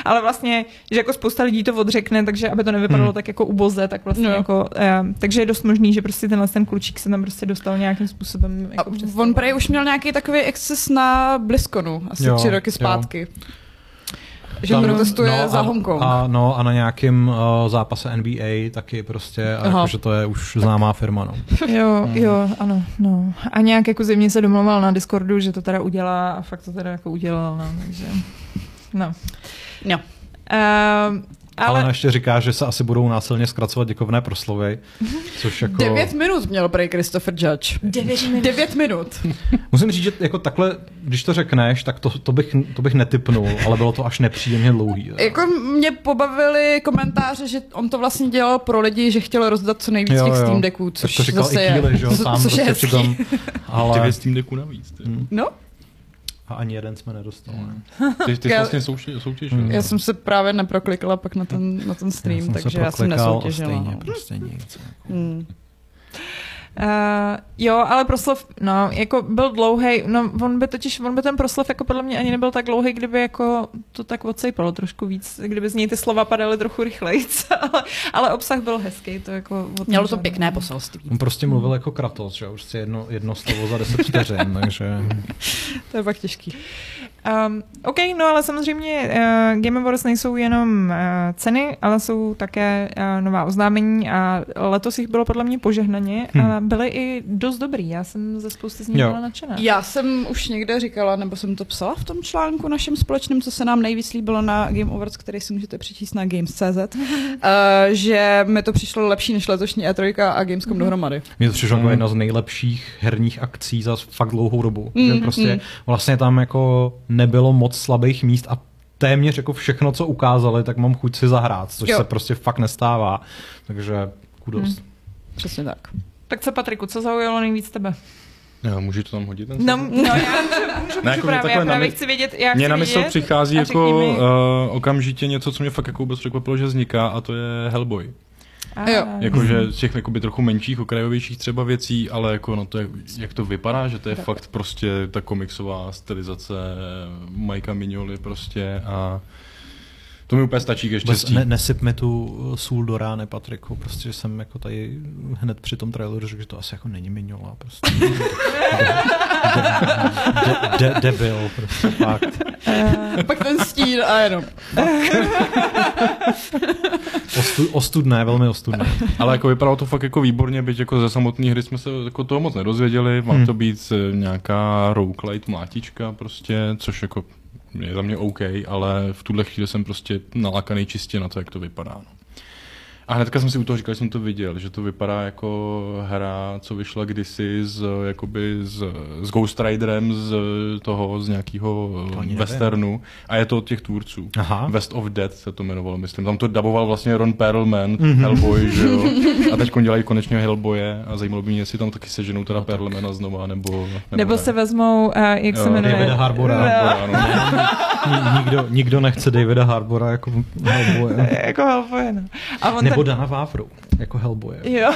Ale vlastně, že jako spousta lidí to odřekne, takže aby to nevypadalo Hmm. tak jako uboze, tak vlastně No. jako, uh, takže je dost možný, že prostě tenhle ten klučík se tam prostě dostal nějakým způsobem jako on prej už měl nějaký takový exces na BlizzConu, asi Jo, tři roky jo. Že Tam- protestuje no, za a, Hongkong. A, no, a na nějakém uh, zápase NBA taky prostě, a jako, to je už známá firma. No. Jo, jo, ano, no. A nějak jako zimně se domluval na Discordu, že to teda udělá a fakt to teda jako udělal, no, takže, no. No. Uh, Ale, ale, ještě říká, že se asi budou násilně zkracovat děkovné proslovy, což jako... Devět minut měl prej Christopher Judge. devět minut. Devět minut. Musím říct, že jako takhle, když to řekneš, tak to, to, bych, to bych netypnul, ale bylo to až nepříjemně dlouhý. Jako mě pobavily komentáře, že on to vlastně dělal pro lidi, že chtěl rozdat co nejvíc Jo, těch. Steam Decků, Tak což to říkal zase i je, Keely, že jo, sám což je prostě hezký. přitom, ale Devět Steam Decků navíc. Ty, Hmm. No, a ani jeden jsme nedostali. ne? ty, ty jsi Já- vlastně soutěž, soutěžil. Hmm. já jsem se právě neproklikala pak na ten, na ten stream, jsem se takže já jsem nesoutěžila. Stejně, no. prostě nic. Hmm. Uh, jo, ale proslov, no, jako byl dlouhý, no, on by totiž, on by ten proslov jako podle mě ani nebyl tak dlouhý, kdyby jako to tak odsejpalo trošku víc, kdyby z něj ty slova padaly trochu rychleji, ale, ale obsah byl hezký, to jako Mělo to pěkné poselství. On prostě mluvil jako Kratos, že jo, prostě jedno, jedno slovo za deset vteřin, takže... To je pak těžký. Um, OK, no ale samozřejmě uh, Game Awards nejsou jenom uh, ceny, ale jsou také uh, nová oznámení a letos jich bylo podle mě požehnaně Hmm. a byly i dost dobrý. Já jsem ze spousty z nich Jo. byla nadšená. Já jsem už někde říkala, nebo jsem to psala v tom článku našem společném, co se nám nejvíc líbilo na Game Awards, který si můžete přečíst na Games.cz, uh, že mi to přišlo lepší než letošní E3 a Gamescom dohromady. Mně to přišlo jako Mm. jedna z nejlepších herních akcí za fakt dlouhou dobu. Mm, že prostě mm. vlastně tam jako nebylo moc slabých míst a téměř jako všechno, co ukázali, tak mám chuť si zahrát, což Jo. se prostě fakt nestává. Takže kudos. Mm. Přesně tak. Tak co, Patriku, co zaujalo nejvíc tebe? Já, můžu to tam hodit? Ten No, no já můžu, můžu, Ne, můžu jako mě právě, já na právě chci vědět, já Mně chci na mysl přichází jako mi- uh, okamžitě něco, co mě fakt jako vůbec překvapilo, že vzniká a to je Hellboy. A, Jo. Jakože z těch jakoby trochu menších, okrajovějších třeba věcí, ale jako no to je, jak to vypadá, že to je Tak. fakt prostě ta komiksová stylizace Majka Mignoli prostě a to mi úplně stačí ke štěstí. Ne, nesyp mi tu sůl do rány, Patriku, prostě že jsem jako tady hned při tom traileru řekl, že to asi jako není Mignola, prostě. de, de, de, debil, prostě fakt. eh, Pak ten stín a jenom. Ostu, ostudné, velmi ostudné. Ale jako vypadalo to fakt jako výborně, byť jako ze samotné hry jsme se jako toho moc nedozvěděli, má Hmm. to být eh, nějaká roguelite mlátička prostě, což jako je za mě OK, ale v tuhle chvíli jsem prostě nalakaný čistě na to, jak to vypadá. No. A hnedka jsem si u toho říkal, že jsem to viděl, že to vypadá jako hra, co vyšla kdysi z, jakoby z, s Ghost Riderem z toho, z nějakého To ani nevím. westernu. A je to od těch tvůrců. Aha. West of Dead se to jmenovalo, myslím. Tam to daboval vlastně Ron Perlman, Mhm. mm-hmm. Hellboy, že jo. A teď dělají konečně Hellboye a zajímalo by mě, jestli tam taky seženou teda Perlmana znova, nebo... Nebo, nebo ne. se vezmou, uh, jak se Jo, jmenuje? Davida Harbora. Harbora, no. Ni- Nikdo, nikdo nechce Davida Harbora jako Hellboye. jako Hellboy, no. A on Nebo ten, Dana Vávru jako Hellboye. jo.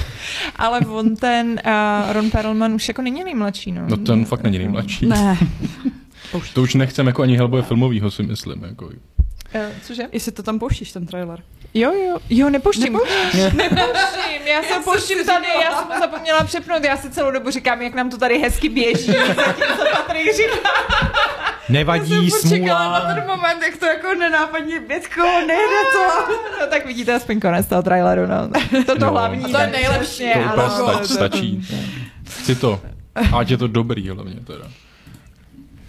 Ale on ten uh, Ron Perlman už jako není nejmladší, no. no ten fakt není nejmladší. Ne. To už nechcem jako ani Hellboye filmovýho, si myslím. Jako. Uh, cože? Jestli to tam pouštíš, ten trailer. Jo, jo, jo, nepouštím. Nepouštím, já se pouštím tady, já jsem to zapomněla přepnout, já si celou dobu říkám, jak nám to tady hezky běží, zatímco Patrik říká, Nevadí, jsem čekala smůla. na ten moment, jak to jako nenápadně Bětko, nejde to. no tak vidíte aspoň konec toho traileru, no. To to No. hlavní. A to je ne, nejlepší. To ale úplně to- stačí, stačí. Chci to. Ať je to dobrý hlavně teda.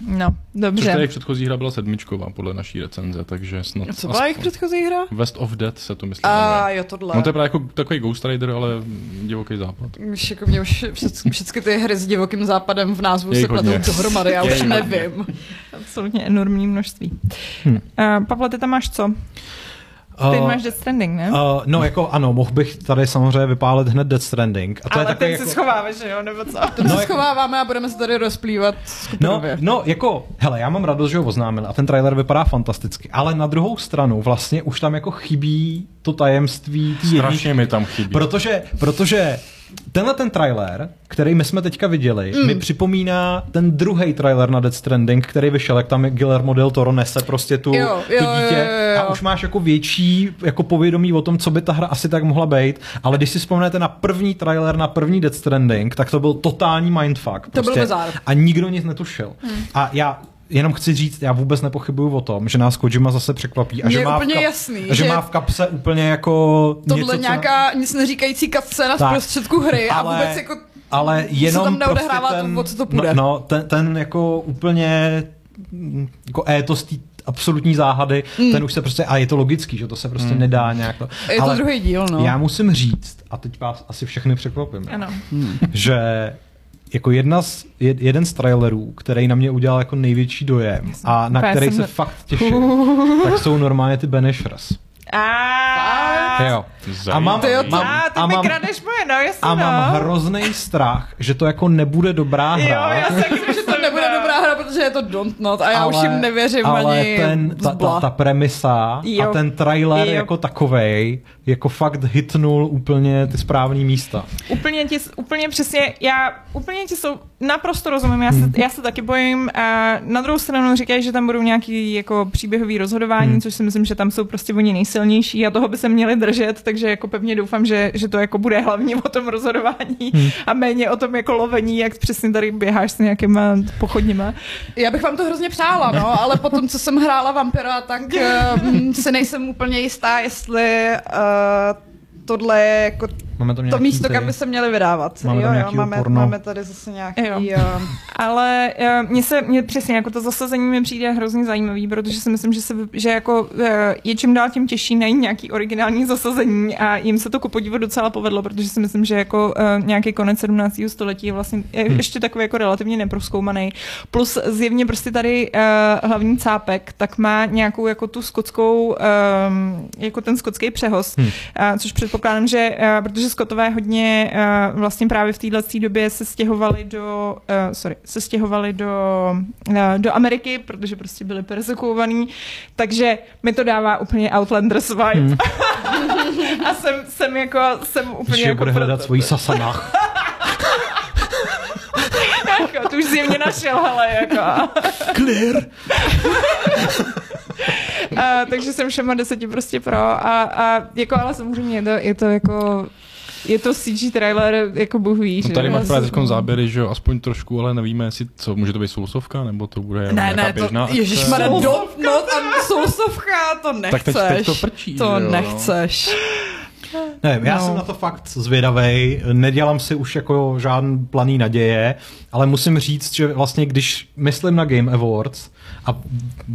No, Což dobře. tady předchozí hra byla sedmičková podle naší recenze, takže snad... Co byla jejich předchozí hra? West of Dead se to myslím A jo, tohle. No to je právě jako takový Ghost Rider, ale divoký západ. Už jako mě už všechny, ty hry s divokým západem v názvu se pletou dohromady, já už nevím. Absolutně enormní množství. Hm. Uh, Pavle, ty tam máš co? Ty Uh, máš Death Stranding, ne? Uh, no jako ano, mohl bych tady samozřejmě vypálit hned Death Stranding. A to je Ale takový teď jako... se schováváš, že jo, nebo co? To no, se jako- schováváme a budeme se tady rozplývat No, skupinově. no, jako, hele, já mám radost, že ho oznámil a ten trailer vypadá fantasticky, ale na druhou stranu vlastně už tam jako chybí to tajemství Strašně mi tam chybí. Protože, protože tenhle ten trailer, který my jsme teďka viděli, mm. mi připomíná ten druhý trailer na Death Stranding, který vyšel, jak tam Guillermo del Toro nese prostě tu, Jo, tu jo, dítě jo, jo, jo. a už máš jako větší jako povědomí o tom, co by ta hra asi tak mohla být, ale když si vzpomenete na první trailer, na první Death Stranding, tak to byl totální mindfuck. byl Prostě, bizár. a nikdo nic netušil. Hmm. A já jenom chci říct, já vůbec nepochybuju o tom, že nás Kojima zase překvapí a že je má, úplně v kap- jasný, a že, že má v kapse úplně jako Tohle něco, co- nějaká nic neříkající cutscene z Tak. prostředku hry a Ale- vůbec jako ale jenom tam prostě neodehrává to, ten, o co to půjde. No, no ten, ten jako úplně jako étos té absolutní záhady, mm. ten už se prostě, a je to logický, že to se prostě mm. nedá nějak to. je to ale druhý díl, no. já musím říct, a teď vás asi všechny překvapím, Ano. že jako jedna z, jed, jeden z trailerů, který na mě udělal jako největší dojem a na který jsem- se fakt těším, tak jsou normálně ty Banishers. A Jo. A mám, Ty jo, mám, a ty a mi mám, kradeš moje, no jasně, a mám no. hrozný strach, že to jako nebude dobrá Jo, hra. já se že to nebude dobrá hra, protože je to Don't Not a já už jim nevěřím ale ani ten, ta, ta, ta premisa Jo. a ten trailer Jo. jako takovej jako fakt hitnul úplně ty správné místa. Úplně ti, úplně přesně, já úplně ti jsou naprosto rozumím, já se, Hmm. já se taky bojím a na druhou stranu říkají, že tam budou nějaký jako příběhový rozhodování, Hmm. což si myslím, že tam jsou prostě oni nejsilnější a toho by se měli držet, takže jako pevně doufám, že, že to jako bude hlavně o tom rozhodování Hmm. a méně o tom jako lovení, jak přesně tady běháš s nějakýma pochodněma. Já bych vám to hrozně přála, no, ale potom, co jsem hrála Vampira, tak um, si nejsem úplně jistá, jestli uh, tohle je jako Máme tam to místo, ty- kam by se měli vydávat. Máme jo, jo, máme, porno. máme tady zase nějaký... Jo. Jo. Ale uh, mně se, mně přesně, jako to zasazení mi přijde hrozně zajímavý, protože si myslím, že, se, že jako uh, je čím dál tím těžší najít nějaký originální zasazení a jim se to ku podivu docela povedlo, protože si myslím, že jako uh, nějaký konec 17. století je vlastně je Hmm. ještě takový jako relativně neproskoumaný. Plus zjevně prostě tady uh, hlavní cápek, tak má nějakou jako tu skotskou, um, jako ten skotský přehoz, Hmm. uh, což předpokládám, že uh, protože skotové hodně uh, vlastně právě v téhle době se stěhovali do, uh, sorry, se stěhovali do, uh, do Ameriky, protože prostě byli persekuovaní, takže mi to dává úplně Outlanders vibe. Hmm. A jsem, jsem jako, jsem úplně Že jako bude hledat svoji sasanách. Jako, tu už zjevně našel, hele, jako. Clear! A, takže jsem všema deseti prostě pro a, a jako ale samozřejmě je to, je to jako je to CG trailer, jako Bůh ví, No že tady máš právě teď záběry, že jo, aspoň trošku, ale nevíme, jestli co, může to být soulsovka, nebo to bude Ne, nějaká ne, to, běžná akce? ježišmarja, Don't Not a Soulsovka, to nechceš. Tak teď, teď to prčí, To jo, no. nechceš. Ne, já No. jsem na to fakt zvědavej, nedělám si už jako žádný planý naděje, ale musím říct, že vlastně když myslím na Game Awards a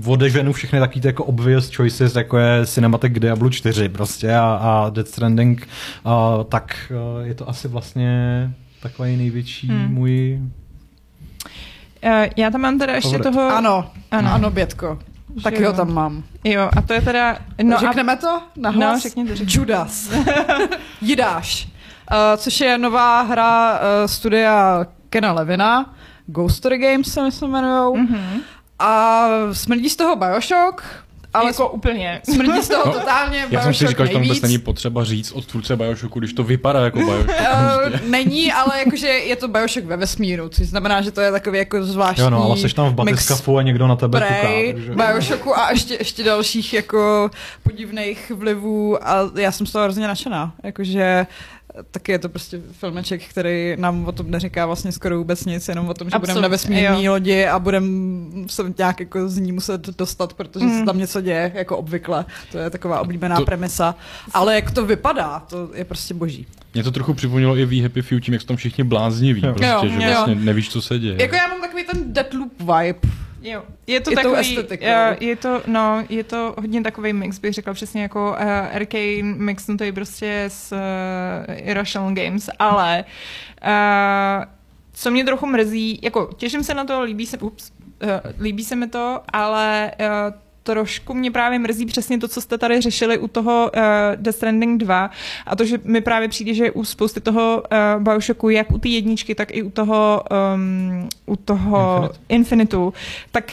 odeženu všechny takový ty jako obvious choices, jako je Cinematic Diablo 4 prostě a, a Death Stranding, a, tak a, je to asi vlastně takový největší Hmm. můj... Eh, Já tam mám teda ještě Favorit. toho... Ano, Ano. ano, ano, Bětko. Taky jo. ho tam mám. Jo, a to je teda... No Řekneme to na hlas? No, řekněte, řekněte. Judas. Jidáš. Uh, což je nová hra uh, studia Kena Levina. Ghost Story Games se myslím jmenujou. A, mm-hmm. A smrdí z toho Bioshock, ale jako úplně. smrdí z toho No, totálně Já Bioshock jsem si říkal, že tam vůbec není potřeba říct od tvůrce Bioshocku, když to vypadá jako Bioshock. Uh, není, ale jakože je to Bioshock ve vesmíru, což znamená, že to je takový jako zvláštní Jo no, ale seš tam v mix batiskafu a někdo na tebe Prey, kouká. takže- Bioshocku a ještě, ještě dalších jako podivných vlivů a já jsem z toho hrozně nadšená. Jakože taky je to prostě filmeček, který nám o tom neříká vlastně skoro vůbec nic, jenom o tom, že budeme na vesmírní lodi a budeme se nějak jako z ní muset dostat, protože Mm. se tam něco děje, jako obvykle. To je taková oblíbená To- premisa. Ale jak to vypadá, to je prostě boží. Mě to trochu připomnělo i We Happy Few tím, jak jsou tam všichni blázniví. Jo. Prostě, Jo, že jo. vlastně nevíš, co se děje. Jako já mám takový ten Deathloop vibe. Jo, je to tou takový, estetikou. eh, je to, no, je to hodně takový mix, bych řekla přesně jako uh, Arcane mixnutý prostě s uh, Irrational Games, ale uh, co mě trochu mrzí, jako těším se na to, líbí se, ups, uh, líbí se mi to, ale uh, trošku mě právě mrzí přesně to, co jste tady řešili u toho uh, Death Stranding 2 a to, že mi právě přijde, že u spousty toho uh, Bioshocku, jak u té jedničky, tak i u toho, um, u toho Infinite. Infinitu, tak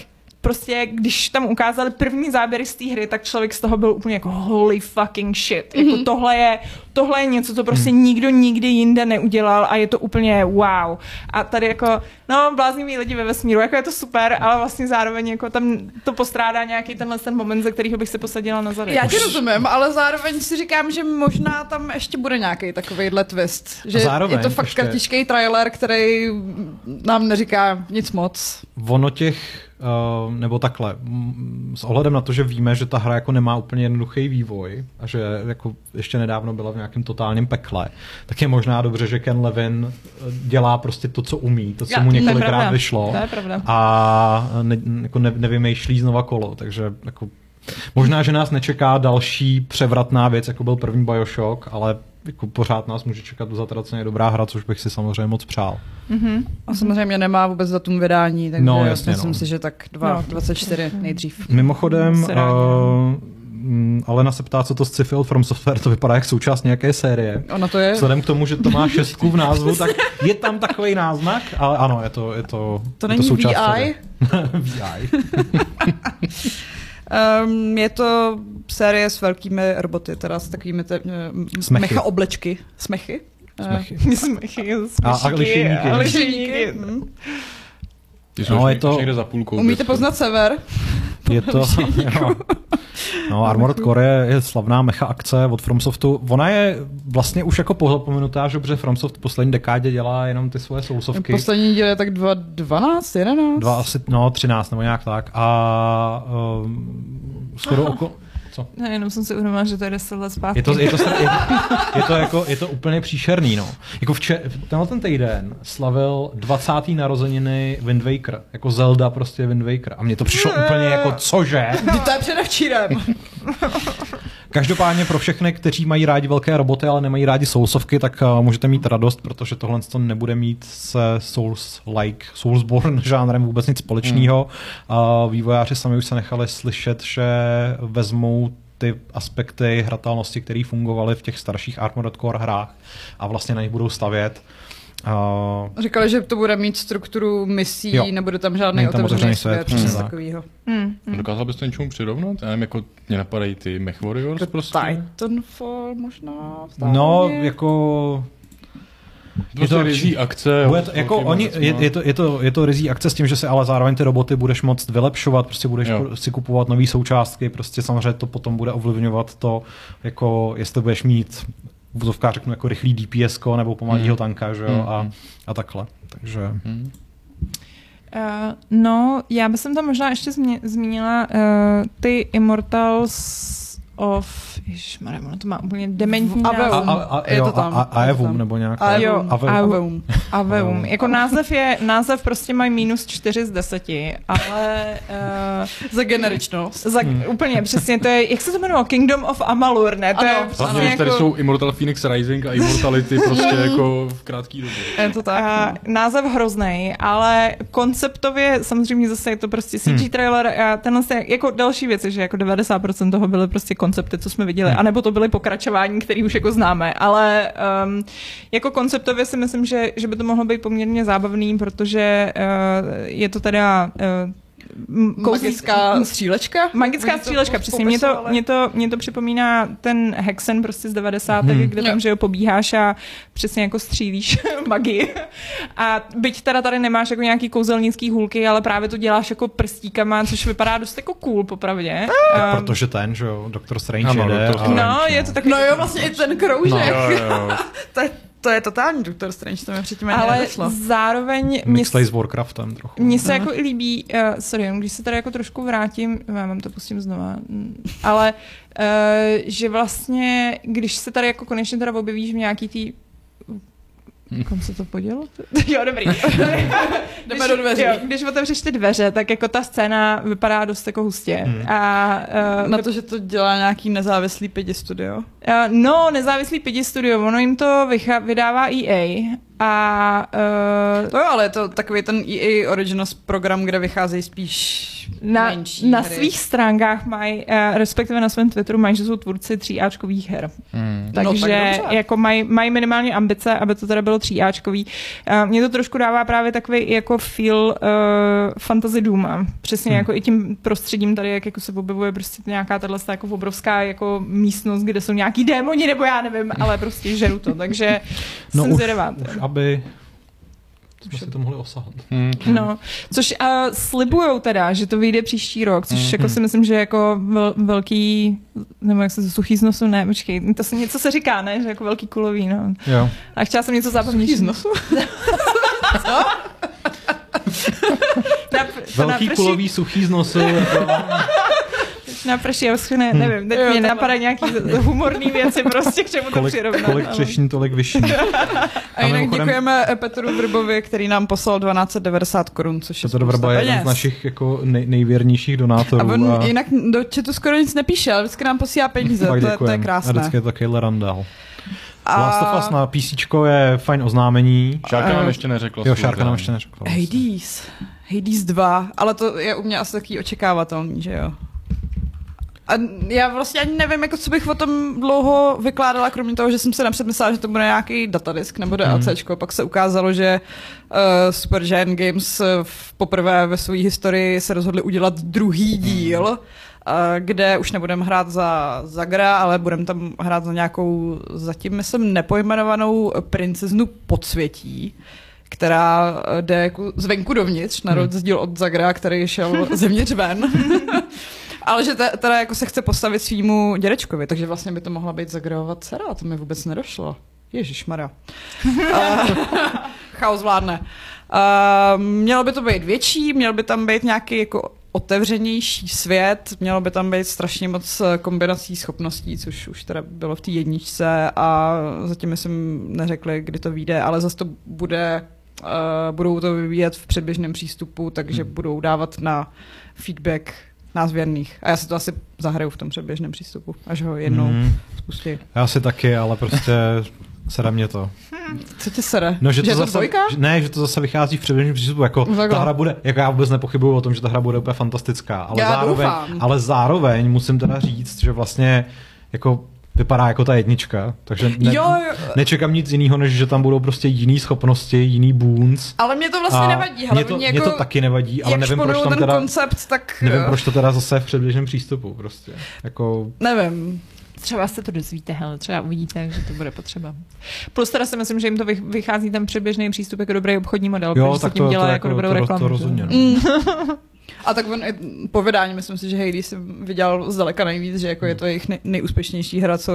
prostě, když tam ukázali první záběry z té hry, tak člověk z toho byl úplně jako holy fucking shit. Jako Mhm. tohle, je, tohle je něco, co prostě nikdo nikdy jinde neudělal a je to úplně wow. A tady jako, no, bláznivý lidi ve vesmíru, jako je to super, ale vlastně zároveň jako tam to postrádá nějaký tenhle ten moment, ze kterého bych se posadila na zadek. Já ti rozumím, ale zároveň si říkám, že možná tam ještě bude nějaký takovýhle twist. Že zároveň je to fakt ještě- kratičký trailer, který nám neříká nic moc. Ono těch, nebo takhle, s ohledem na to, že víme, že ta hra jako nemá úplně jednoduchý vývoj a že jako ještě nedávno byla v nějakém totálním pekle, tak je možná dobře, že Ken Levin eh, dělá prostě to, co umí, to, co Já, mu několikrát vyšlo. A ne, jako ne, nevymýšlí znova kolo, takže jako možná, že nás nečeká další převratná věc, jako byl první Bioshock, ale jako pořád nás může čekat zatraceně dobrá hra, což bych si samozřejmě moc přál. A samozřejmě nemá vůbec datum vydání, takže No, jasně, myslím no. si, že tak 2.24 nejdřív. Mimochodem, rádi, uh, mm, Alena se ptá, co to sci-fi od From Software, to vypadá jak součást nějaké série. Ono to je. Vzhledem k tomu, že to má šestku v názvu, tak je tam takový náznak, ale ano, je to, je to, To je není to součást VI? série. VI. Um, je to série s velkými roboty, teda s takovými te, uh, Smechy. mecha oblečky. Smechy? Eh, Smechy. Smechy, A- a smešíky lišejníky. a lišejníky. lišejníky. Ty jsou No, je to- někde za půlkou. Umíte desky. poznat sever? Je to, jo. No, Armored Core je, je slavná mecha akce od FromSoftu. Ona je vlastně už jako pominutá, že protože FromSoft v poslední dekádě dělá jenom ty svoje sousovky. Poslední díl je tak 2.12, 11? Dva asi, no, 13 nebo nějak tak. A um, skoro oko... Co? Ne, jenom jsem si uvědomila, že to je 10 let zpátky. Je to, je, to, je, je, to jako, je to úplně příšerný, no. Jako vče, tenhle ten týden slavil 20. narozeniny Wind Waker. Jako Zelda prostě Wind Waker. A mně to přišlo úplně jako cože. Ty to je předevčírem. Každopádně pro všechny, kteří mají rádi velké roboty, ale nemají rádi soulsovky, tak uh, můžete mít radost, protože tohle to nebude mít se Souls-like, Soulsborne žánrem vůbec nic společného. Uh, vývojáři sami už se nechali slyšet, že vezmou ty aspekty hratelnosti, které fungovaly v těch starších Armored Core hrách a vlastně na nich budou stavět. Uh, Říkali, že to bude mít strukturu misí, Jo. nebude tam žádný Není tam otevřený svět, svět, přesně tak. takovýho. Hmm, hmm. Dokázal bys to něčemu přirovnat? Já nevím, jako mě napadají ty Mech Warriors prostě. Titanfall možná? no, vzdálně? jako Prostě je to- rizí akce. Bude to, jako oni, je, je, to, je, to, je to rizí akce s tím, že si ale zároveň ty roboty budeš moct vylepšovat, prostě budeš jo. si kupovat nové součástky, prostě samozřejmě to potom bude ovlivňovat to, jako jestli budeš mít v vozovkách řeknu jako rychlý DPS nebo pomalýho Hmm. tanka, že jo, Hmm. a, a takhle. Takže. Uh, no, já bych tam možná ještě změ, zmínila uh, ty Immortals of... Ježišmarja, ono to má úplně dementní Aveum. název. a, a, a, Je jo, to tam, a, a, Aevum nebo nějak. Aveum. Jo, Aveum. Aveum. Aveum. Jako název je, název prostě mají minus 4 z 10, ale uh, Za generičnost. za, hmm. úplně přesně, to je, jak se to jmenovalo? Kingdom of Amalur, ne? To Ano, je Hlavně, že tady jako, jsou Immortal Phoenix Rising a Immortality prostě jako v krátký době. Je to tak. A no. název hrozný, ale konceptově samozřejmě zase je to prostě CG Hmm. trailer a tenhle se, jako další věci, že jako 90% toho byly prostě koncepty, co jsme viděli, Hmm. anebo to byly pokračování, který už jako známe, ale um, jako konceptově si myslím, že, že by to mohlo být poměrně zábavný, protože uh, je to teda uh, Magická střílečka? Magická střílečka, přesně. Mě to, mě, to, mě to připomíná ten Hexen prostě z 90. Hmm. kde tam, Jo. že jo, pobíháš a přesně jako střílíš magii. A byť teda tady nemáš jako nějaký kouzelnický hůlky, ale právě to děláš jako prstíkama, což vypadá dost jako cool, popravdě. Tak Um, protože ten, že jo, Doctor Strange Ano, jede. Doctor a- Strange. No, je to takový... No jo, vlastně i ten kroužek. No. Jo, jo. to, je, to je totální Doctor Strange, to mi předtím ani ale nedošlo. zároveň mě, Mixlej s Warcraftem trochu. mně se Aha. jako i líbí, uh, sorry, jenom když se tady jako trošku vrátím, já vám to pustím znova, ale uh, že vlastně, když se tady jako konečně teda objevíš v nějaký tý Kam se to podělo? jo, dobrý. Jdeme do dveří. Jo, když otevřeš ty dveře, tak jako ta scéna vypadá dost jako hustě. Hmm. A, uh, Na to, že to dělá nějaký nezávislý pidi studio. uh, no, nezávislý pidi studio, ono jim to vycha- vydává EA a uh, To jo, ale je to takový ten EA Originals program, kde vycházejí spíš na, menší na hry. svých stránkách mají, uh, respektive na svém Twitteru mají, že jsou tvůrci tříáčkových her. Hmm. tak Takže dobře. jako mají maj minimálně ambice, aby to teda bylo tříáčkový. Uh, Mně to trošku dává právě takový jako feel uh, fantasy Duma. Přesně Hmm. jako i tím prostředím tady, jak jako se objevuje prostě nějaká tahle jako obrovská jako místnost, kde jsou nějaký démoni, nebo já nevím, ale prostě žeru to. Takže No jsem už, zvědavá. už aby jsme si to mohli osahat. Hmm. No, což uh, slibujou teda, že to vyjde příští rok, což Mhm. jako si myslím, že jako vel, velký, nebo jak se to suchý z nosu, ne, počkej, to se něco se říká, ne, že jako velký kulový, no. Jo. A chtěla jsem něco zábavnějšího. z nosu? Na, to Velký naprší, kulový suchý z nosu. jako- naprší, já schne, nevím, teď Jo, mě napadají nějaký humorný věci, prostě k čemu to přirovnat. kolik ale- třešní, tolik vyšší. A jinak mimochodem- děkujeme eh, Petru Vrbovi, který nám poslal 1290 korun, což je Petr Vrba je jeden z našich jako nej, nejvěrnějších A donátorů. on jinak do chatu skoro nic nepíše, ale vždycky nám posílá peníze, to, to je děkujem. A krásné. vždycky je to takovýhle randál. A Last of Us na PC je fajn oznámení. Šárka nám Eh, ještě neřekla. Jo, Šárka nám ještě neřekla. Hades. Hades 2, ale to je u mě asi takový očekávatelný, že jo. A já vlastně ani nevím, jako co bych o tom dlouho vykládala, kromě toho, že jsem se napřed myslela, že to bude nějaký datadisk nebo DLCčko. Pak se ukázalo, že uh, Super Giant Games uh, v- poprvé ve své historii se rozhodli udělat druhý díl, uh, kde už nebudeme hrát za Zagra, ale budeme tam hrát za nějakou zatím, myslím, nepojmenovanou princeznu podsvětí která eh, jde jako zvenku dovnitř, na rozdíl od Zagra, který šel zevnitř ven. Ale že te, teda jako se chce postavit svýmu dědečkovi, takže vlastně by to mohla být Zagrova dcera, a to mi vůbec nedošlo. Ježíš Maria. Chaos vládne. Uh, mělo by to být větší, měl by tam být nějaký jako otevřenější svět, mělo by tam být strašně moc eh, kombinací schopností, což už teda bylo v té jedničce a zatím jsem neřekli, kdy to vyjde, ale zase to bude, uh, budou to vyvíjet v předběžném přístupu, takže Hmm. budou dávat na feedback nás věrných. A já si to asi zahraju v tom předběžném přístupu, až ho jednou Mm, spustí. já si taky, ale prostě sere mě to. Co tě sere? No, že, to je to zase, dvojka? že- ne, že to zase vychází v předběžném přístupu, jako Takhle. ta hra bude, jako já vůbec nepochybuju o tom, že ta hra bude úplně fantastická, ale Já zároveň, doufám. ale zároveň musím teda říct, že vlastně jako vypadá jako ta jednička, takže ne, Jo, jo. nečekám nic jiného, než že tam budou prostě jiný schopnosti, jiný boons. Ale mě to vlastně A nevadí. Mě to, mě, mě jako, to taky nevadí, ale nevím proč, tam ten teda, koncept, tak nevím, eh, proč to teda zase v předběžném přístupu. Prostě. Jako, nevím. Třeba se to dozvíte, hele, třeba uvidíte, že to bude potřeba. Plus teda si myslím, že jim to vych- vychází ten předběžný přístup jako dobrý obchodní model, jo, protože se tak tím to, dělá to, jako, dobrou to, to, reklamu. to rozhodně. No. A tak on, i povědání, myslím si, že Hades jsem viděl zdaleka nejvíc, že jako je to jejich nej, nejúspěšnější hra, co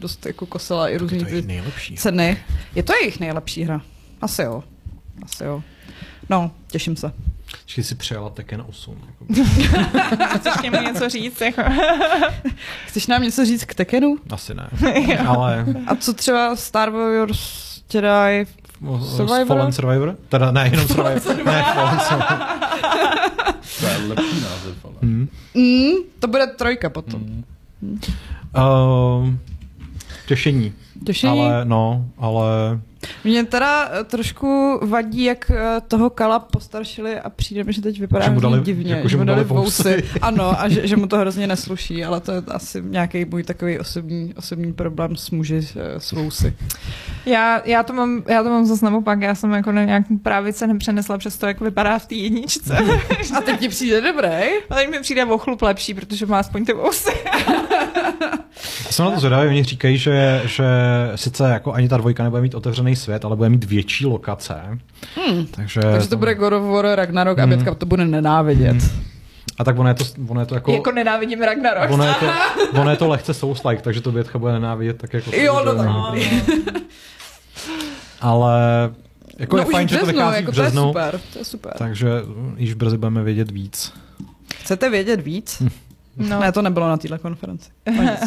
dost jako kosela i různý To je nejlepší. ceny. Je to jejich nejlepší hra. Asi jo. Asi jo. No, těším se. Vždycky si přijala Tekken 8. Jako. Chceš k němu něco říct? Jako? Chceš nám něco říct k Tekenu? Asi ne. Ale A co třeba Star Wars Jedi? Survivor? Fallen Survivor? Teda ne, jenom Survivor. ne, Fallen Survivor. Lepší název, ale. Hmm. Mm, to bude trojka potom. Mm. Uh, těšení. Těšení. Ale no, ale Mě teda eh, trošku vadí, jak eh, toho Kala postaršili a přijde mi, že teď vypadá Že mu dali- divně. jako, že mu dali vousy. Ano, a že, že mu to hrozně nesluší, ale to je asi nějaký můj takový osobní, osobní problém s muži eh, s vousy. Já, já, to mám, já to mám zase naopak, já jsem jako na nějak právě se nepřenesla přes to, jak vypadá v té jedničce. A teď ti přijde dobrý? A teď mi přijde o chlup lepší, protože má aspoň ty vousy. jsem na to zvědavý, oni říkají, že, že sice jako ani ta dvojka nebude mít otevřený svět, ale bude mít větší lokace. Hmm. Takže, Takže to bude God of War Ragnarok a Hmm. Bětka to bude nenávidět. Hmm. A tak ono je to, ono je to jako... Jako nenávidím Ragnarok. Ono je, to, ono je to lehce souls-like, takže to Bětka bude nenávidět tak jako... Jo, no tak. Ale jako no je fajn, už že to březnu, vychází jako v to je březnu, super, to je super. takže již brzy budeme vědět víc. Chcete vědět víc? No. Ne, to nebylo na téhle konferenci. No nic.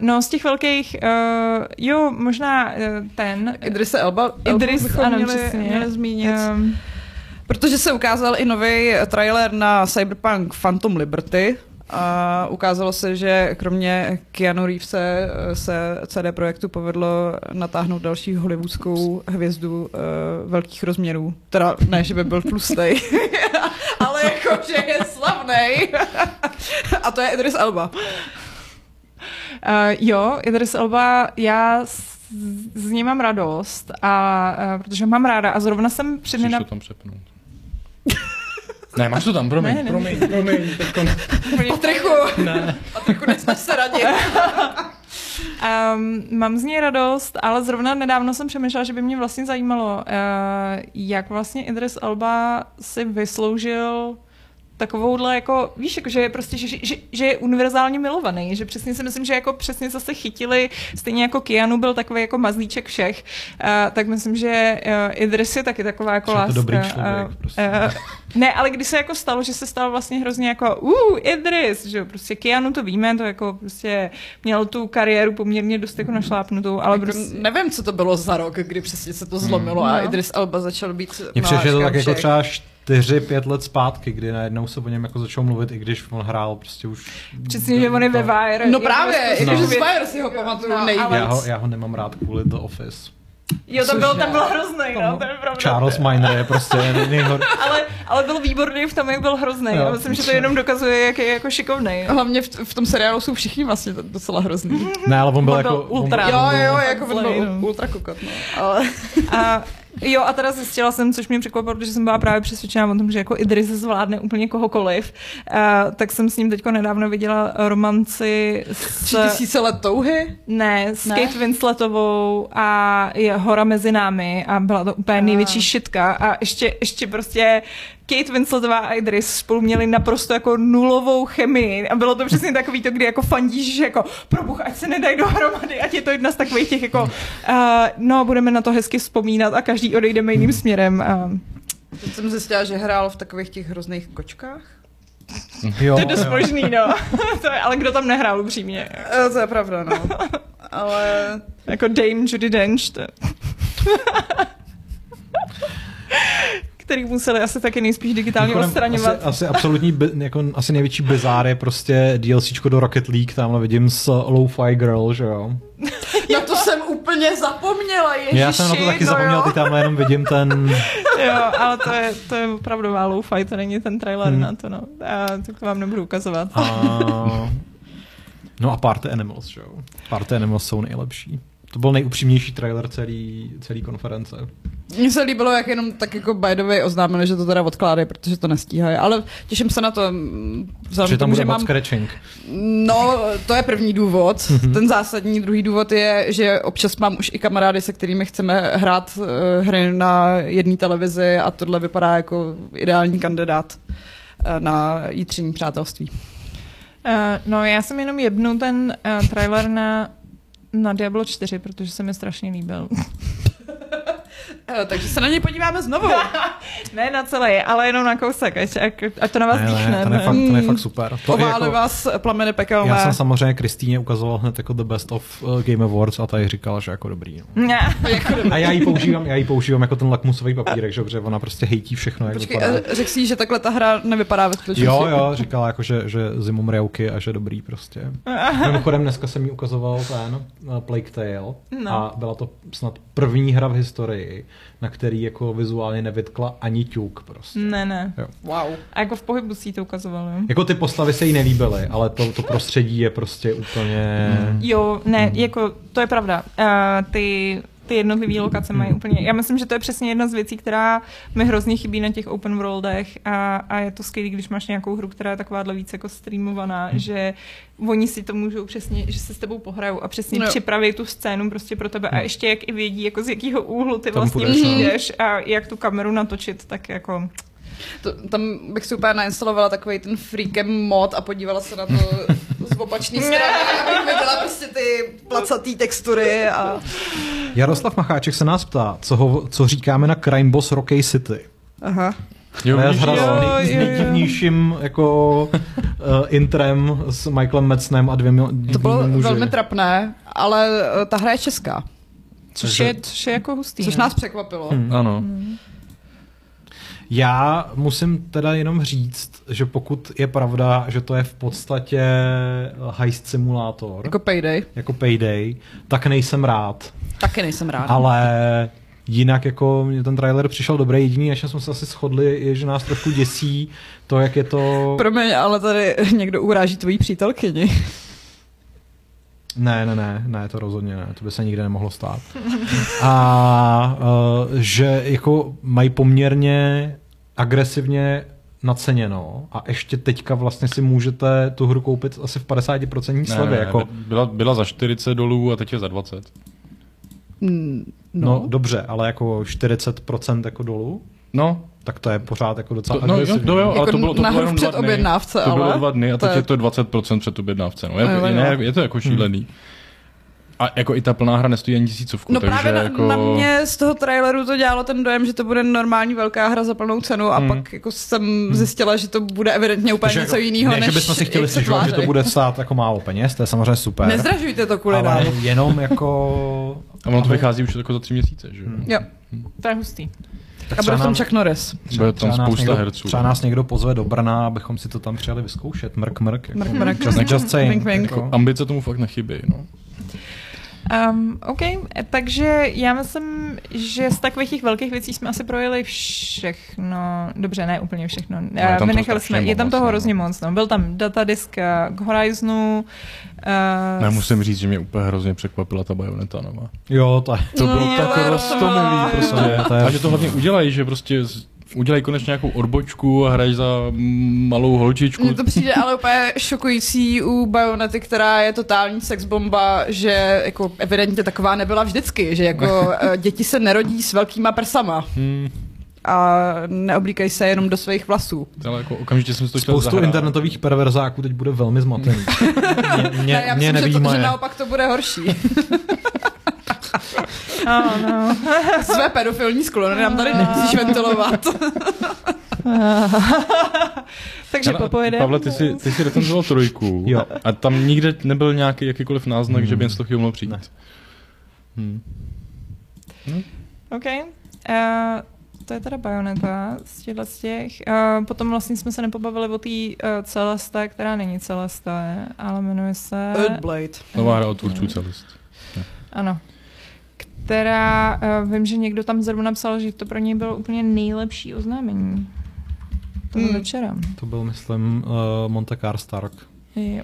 no, z těch velkých, uh, jo, možná uh, ten. Idris Elba. Idris, bychom ano, měli, přesně. měli zmínit. Um, Protože se ukázal i nový trailer na Cyberpunk Phantom Liberty. A ukázalo se, že kromě Keanu Reevese se CD Projektu povedlo natáhnout další hollywoodskou hvězdu uh, velkých rozměrů. Teda ne, že by byl tlustej, ale jako, slavný. A to je Idris Elba. Uh, jo, Idris Elba, já z, z ní mám radost, a, uh, protože mám ráda a zrovna jsem před Musíš to tam přepnout. ne, máš to tam, promiň, Ne, ne, ne. promiň, promiň. Teďkon... Patrichu, Ne. Patrichu, nesnaž se radit. Um, mám z ní radost, ale zrovna nedávno jsem přemýšlela, že by mě vlastně zajímalo, uh, jak vlastně Idris Elba si vysloužil takovouhle jako, víš, jako, že je prostě, že, že, že, je univerzálně milovaný, že přesně si myslím, že jako přesně zase chytili, stejně jako Keanu byl takový jako mazlíček všech, uh, tak myslím, že uh, Idris je taky taková jako to láska. dobrý člověk, uh, prostě. uh, ne, ale když se jako stalo, že se stalo vlastně hrozně jako uh, Idris, že jo, prostě Keanu to víme, to jako prostě měl tu kariéru poměrně dost jako našlápnutou, ale Jako, prostě nevím, co to bylo za rok, kdy přesně se to zlomilo a No. Idris Elba začal být Mně přijde, že je to tak jako třeba čtyři, pět let zpátky, kdy najednou se o něm jako začal mluvit, i když on hrál prostě už... přesně, že on je ve Wire. No právě, prostě jakože No. z Fire si ho pamatuju No, nejvíc. ale- Já ho, já ho nemám rád kvůli The Office. Jo, to bylo, tam bylo hrozný, no, to je pravda. Charles Miner je prostě nej- nejhor... Ale, ale byl výborný v tom, jak byl hrozný. Jo. Já myslím, že to jenom dokazuje, jak je jako šikovný. Hlavně v, v tom seriálu jsou všichni vlastně docela hrozný. Ne, ale on byl On jako... byl ultra. On, Jo, on byl, jo, jako on byl no. ultra kokot, no. Ale A jo, a teda zjistila jsem, což mě překvapilo, protože jsem byla právě přesvědčená o tom, že jako Idris zvládne úplně kohokoliv. A, tak jsem s ním teďko nedávno viděla romanci s... tři tisíce let touhy. Ne, s Ne? Kate Winsletovou a je Hora mezi námi a byla to úplně největší šitka a ještě, ještě prostě Kate Winsletová a Idris spolu měli naprosto jako nulovou chemii a bylo to přesně takový to, kdy jako fandíš, že jako probuch, ať se nedají dohromady, ať je to jedna z takových těch jako uh, no, budeme na to hezky vzpomínat a každý odejdeme jiným směrem. Uh, Teď jsem zjistila, že hrál v takových těch hrozných kočkách. jo, to je dost jo. možný, no. to je, ale kdo tam nehrál upřímně? E, to je pravda, no. Ale Jako Dame Judy Dench. To... který museli asi taky nejspíš digitálně Mimochodem, odstraňovat. Asi, asi absolutní, bi, jako, asi největší bizár je prostě DLCčko do Rocket League, tamhle vidím s Lo-Fi Girl, že jo. na to jsem úplně zapomněla, ježiši. Já jsem na to taky no zapomněl, jo. ty tamhle jenom vidím ten... jo, ale to je, to je opravdová low-fi, to není ten trailer Hmm. na to, no. A to vám nebudu ukazovat. A... No a Party Animals, že jo. Party Animals jsou nejlepší. To byl nejupřímnější trailer celý, celý konference. Mně se líbilo, jak jenom tak jako by the way oznámili, že to teda odkládají, protože to nestíhají. Ale těším se na to, mm, Že tam bude moc mám... scratching. No, to je první důvod. Mhm. Ten zásadní druhý důvod je, že občas mám už i kamarády, se kterými chceme hrát uh, hry na jedné televizi a tohle vypadá jako ideální kandidát uh, na jítření přátelství. Uh, no, já jsem jenom jednu ten uh, trailer na, na Diablo 4, protože se mi strašně líbil. Uh, takže se na něj podíváme znovu. ne na celý, ale jenom na kousek, ať, ať, to na vás Ne, ne, dýchne. ten je fakt, ten je fakt super. To jako, vás plameny pekelné. já jsem samozřejmě Kristýně ukazoval hned jako The Best of uh, Game Awards a ta jí říkala, že jako dobrý. No. Ne. Jako A já ji používám, já ji používám jako ten lakmusový papírek, že, protože ona prostě hejtí všechno, jak Počkej, vypadá. eh, řekl jsi, že takhle ta hra nevypadá ve skutečnosti. Jo, jo, říkala jako, že, že zimom rjauky a že dobrý prostě. Mimochodem dneska jsem jí ukazoval ten Plague Tale No. a byla to snad první hra v historii, na který jako vizuálně nevytkla ani ťuk prostě. ne, ne. Wow. A jako v pohybu si to ukazoval, jo? Jako ty postavy se jí nelíbily, ale to, to prostředí je prostě úplně... Jo, ne, jako to je pravda. Uh, ty ty jednotlivé lokace mají úplně... Já myslím, že to je přesně jedna z věcí, která mi hrozně chybí na těch open worldech a, a je to skvělé, když máš nějakou hru, která je takováhle víc jako streamovaná, že oni si to můžou přesně, že se s tebou pohrajou a přesně No. připraví tu scénu prostě pro tebe a ještě jak i vědí, jako z jakého úhlu ty Tam vlastně půjdeš, no. přijdeš a jak tu kameru natočit, tak jako... To, tam bych si úplně nainstalovala takový ten freakem mod a podívala se na to z opačné strany, abych viděla prostě ty placatý textury a... Jaroslav Macháček se nás ptá, co, ho, co říkáme na Crime Boss Rocky City. Aha. Jo, zhral jo, s nejdivnějším jako uh, intrem s Michaelem Metznem a dvěmi To bylo muži. velmi trapné, ale eh, ta hra je česká, Což je, což je jako hustý. což no. nás překvapilo. Hmm. Ano. Já musím teda jenom říct, že pokud je pravda, že to je v podstatě heist simulátor, Jako Payday. jako Payday, tak nejsem rád. Taky nejsem rád. Ale jinak jako mě ten trailer přišel dobrý. Jediný, na čem jsme se asi shodli, je, že nás trošku děsí to, jak je to... Promiň, ale tady někdo uráží tvojí přítelkyni. Ne, ne, ne, ne, to rozhodně ne, to by se nikdy nemohlo stát. A uh, že jako mají poměrně agresivně naceněno a ještě teďka vlastně si můžete tu hru koupit asi v 50% Ne, slevě. ne, jako, byla, byla za 40 dolů a teď je za 20. Mm, no. No, no dobře, ale jako 40% jako dolů, No, tak to je pořád jako docela to, no, jo, agresivní. to jo, ale Jako to bylo, to bylo jenom před dva dny. objednávce, To bylo ale dva dny a to teď je- je to 20% před objednávce. No, je, Jo, jo. ne, je to jako šílený. A jako i ta plná hra nestojí ani tisícovku, No takže právě na, jako... na mě z toho traileru to dělalo ten dojem, že to bude normální velká hra za plnou cenu a Hmm. pak jako jsem zjistila, že to bude evidentně úplně Takže něco jako, jiného, ne, než že bychom si chtěli stěžovat, že to bude stát jako málo peněz, to je samozřejmě super. Nezdražujte to kvůli ale nám. jenom jako... A ono to vychází už jako za tři měsíce, že jo? Hmm. Jo, To je hustý. tak a bude tam Chuck Norris. Bude tam spousta někdo, herců. Třeba nás někdo pozve do Brna, abychom si to tam přijeli vyzkoušet. Mrk, mrk. Jako, Mrk, mrk. Just, just saying. Wink, wink. Jako, Ambice tomu fakt nechybí, no. Um, OK, takže já myslím, že z takových těch velkých věcí jsme asi projeli všechno. Dobře, ne úplně všechno. No, je tam Uh, toho Vynechali jsme, je tam toho no. hrozně moc. No. Byl tam datadisk uh, k Horizonu. Uh, Já musím říct, že mě úplně hrozně překvapila ta Bayonetta nová. jo, to je... To bylo No, tak to- prostě. to je- A že to hlavně udělají, že prostě udělají konečně nějakou odbočku a hrají za malou holčičku. Mně to přijde ale úplně šokující u Bayonety, která je totální sexbomba, že jako evidentně taková nebyla vždycky, že jako eh, děti se nerodí s velkýma prsama Hmm, a neoblíkají se jenom do svých vlasů. ale jako okamžitě jsem si to chtěl Spoustu zahrát. internetových perverzáků teď bude velmi zmatený. mě, mě, ne, já mě myslím, že, to, že naopak to bude horší. Oh, no. Své pedofilní sklony nám tady nemusíš ventilovat. takže Ale, popojedeme. Pavle, ty jsi, ty jsi recenzoval trojku Jo. a tam nikde nebyl nějaký jakýkoliv náznak, Hmm. že by něco takového mohlo přijít. Ne. Hmm. OK. Uh, to je teda Bayonetta z těchto z těch. Uh, potom vlastně jsme se nepobavili o té uh, Celeste, která není Celeste, ale jmenuje se... Earthblade. Nová hra od tvůrců celist. Ano. Která, uh, vím, že někdo tam zrovna napsal, že to pro něj bylo úplně nejlepší oznámení. Toho Hmm. večera. To byl, myslím, uh, Monte Car Stark. Jo.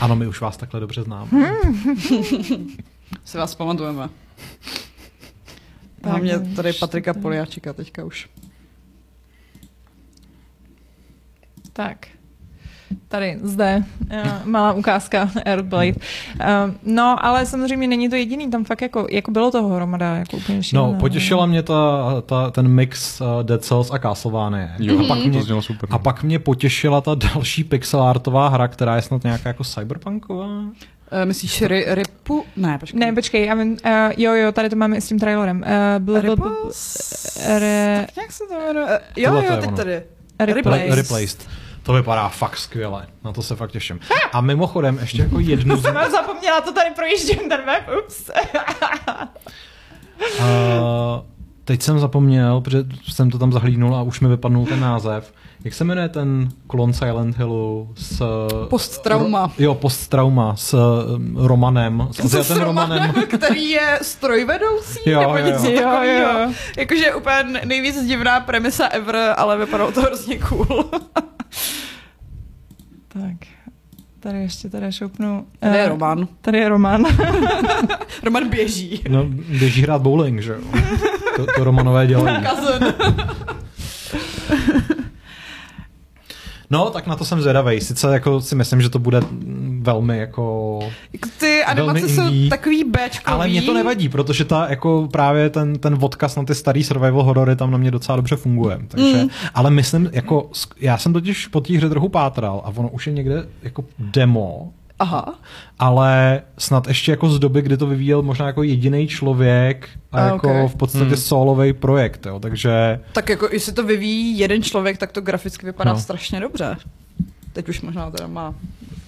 Ano, my už vás takhle dobře známe. Si vás pamatujeme. Hlavně už tady Patrika to- Poliáčika teďka už. Tak. Tady, zde, uh, malá ukázka Earthblade. Uh, no, ale samozřejmě není to jediný, tam fakt jako, jako bylo toho hromada, jako úplně šílená. No, potěšila mě ta, ta, ten mix uh, Dead Cells a Castlevania. Jo, a, pak to mě, znělo super. a pak mě potěšila ta další pixelartová hra, která je snad nějaká jako cyberpunková. Uh, myslíš ry, Ripu? Ne, počkej. Ne, počkej, já vím, uh, jo, jo, tady to máme i s tím trailerem. Uh, bl, bl, bl, Ripples? re, Tak nějak se to jmenuje. Uh, jo, Tohle to jo, teď ono. tady. Replaced. Replaced. To vypadá fakt skvěle. Na to se fakt těším. A mimochodem, ještě jako jednu z... Jsem zapomněla, to tady projíždím ten web, ups. Uh, teď jsem zapomněl, protože jsem to tam zahlídnul a už mi vypadnul ten název. Jak se jmenuje ten klon Silent Hillu s... Posttrauma. Ro, jo, posttrauma s um, Romanem. S S Asiatem Romanem. který je strojvedoucí Jo, nebo jo, něco jo. Jo, takového. jo. Jakože úplně nejvíc divná premisa ever, ale vypadalo to hrozně cool. tak, tady ještě tady šoupnu. Tady je Eh, Roman. Tady je Roman. Roman běží. No, běží hrát bowling, že jo? To, to Romanové dělají. No, tak na to jsem zvědavej. Sice jako si myslím, že to bude velmi jako... Ty animace Velmi jsou takový Bčkový. Ale mě to nevadí, protože ta jako právě ten, ten odkaz na ty starý survival horory tam na mě docela dobře funguje. Takže, Mm. Ale myslím, jako, já jsem totiž po té hře trochu pátral a ono už je někde jako demo Aha. ale snad ještě jako z doby, kdy to vyvíjel možná jako jediný člověk a, A, jako ok. v podstatě Hmm. solový projekt, jo, takže Tak jako, jestli to vyvíjí jeden člověk, tak to graficky vypadá No. strašně dobře. Teď už možná teda má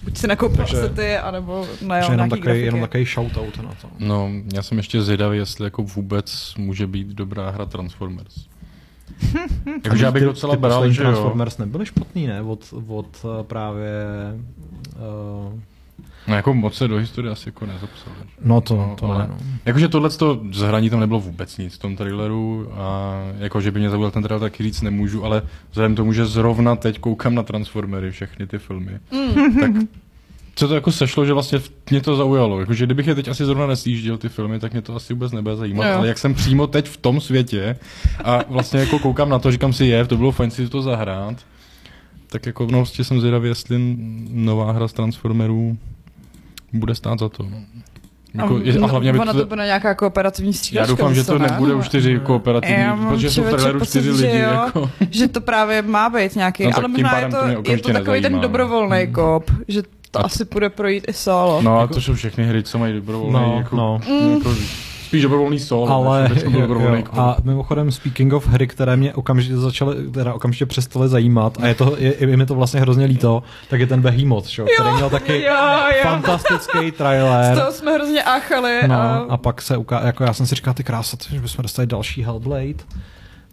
buď si nakoupil Takže- asety, anebo že najel jenom nějaký takový, jenom takový shoutout na to. No, já jsem ještě zvědavý, jestli jako vůbec může být dobrá hra Transformers. Takže já bych Ty- docela ty bral, že jo. Transformers nebyly špatný, ne? Od, od eh, právě... Uh, No jako moc se do historie asi jako nezapsal. že? no to, No, to ale- ne, no. Jakože tohle z hraní tam nebylo vůbec nic v tom traileru a jako, že by mě zaujal ten trailer, taky říct nemůžu, ale vzhledem k tomu, že zrovna teď koukám na Transformery, všechny ty filmy, Mm. tak co to jako sešlo, že vlastně mě to zaujalo. Jakože kdybych je teď asi zrovna nesjížděl ty filmy, tak mě to asi vůbec nebude zajímat. Jo. Ale jak jsem přímo teď v tom světě a vlastně jako koukám na to, říkám si je, to bylo fajn si to zahrát, tak jako no, vlastně jsem zvědavý, jestli nová hra z Transformerů bude stát za to. No. Jako, je, a hlavně, aby ona to, to bude nějaká kooperativní já střílečka. doufám, že to ne? nebude už čtyři kooperativní, Já mám protože jsou v traileru pocit, čtyři že lidi. jo. Jako. že to právě má být nějaký, No, no, ale možná je to je to takový ten nezajímá, no. dobrovolný Mm. kop, že to A- asi půjde projít i solo. No a Jako- to jsou všechny hry, co mají dobrovolný, No, jako, no. jako, spíš dobrovolný solo, Ale než jo, dobrovolný jo. a mimochodem speaking of hry, které mě okamžitě začaly, teda okamžitě přestaly zajímat a je, to, je, je mi to vlastně hrozně líto, tak je ten Behemoth, čo, který měl taky Jo, jo. fantastický Z trailer. toho jsme hrozně áchali. No, a... a pak se uká... jako já jsem si říkal, ty krása, že bychom dostali další Hellblade.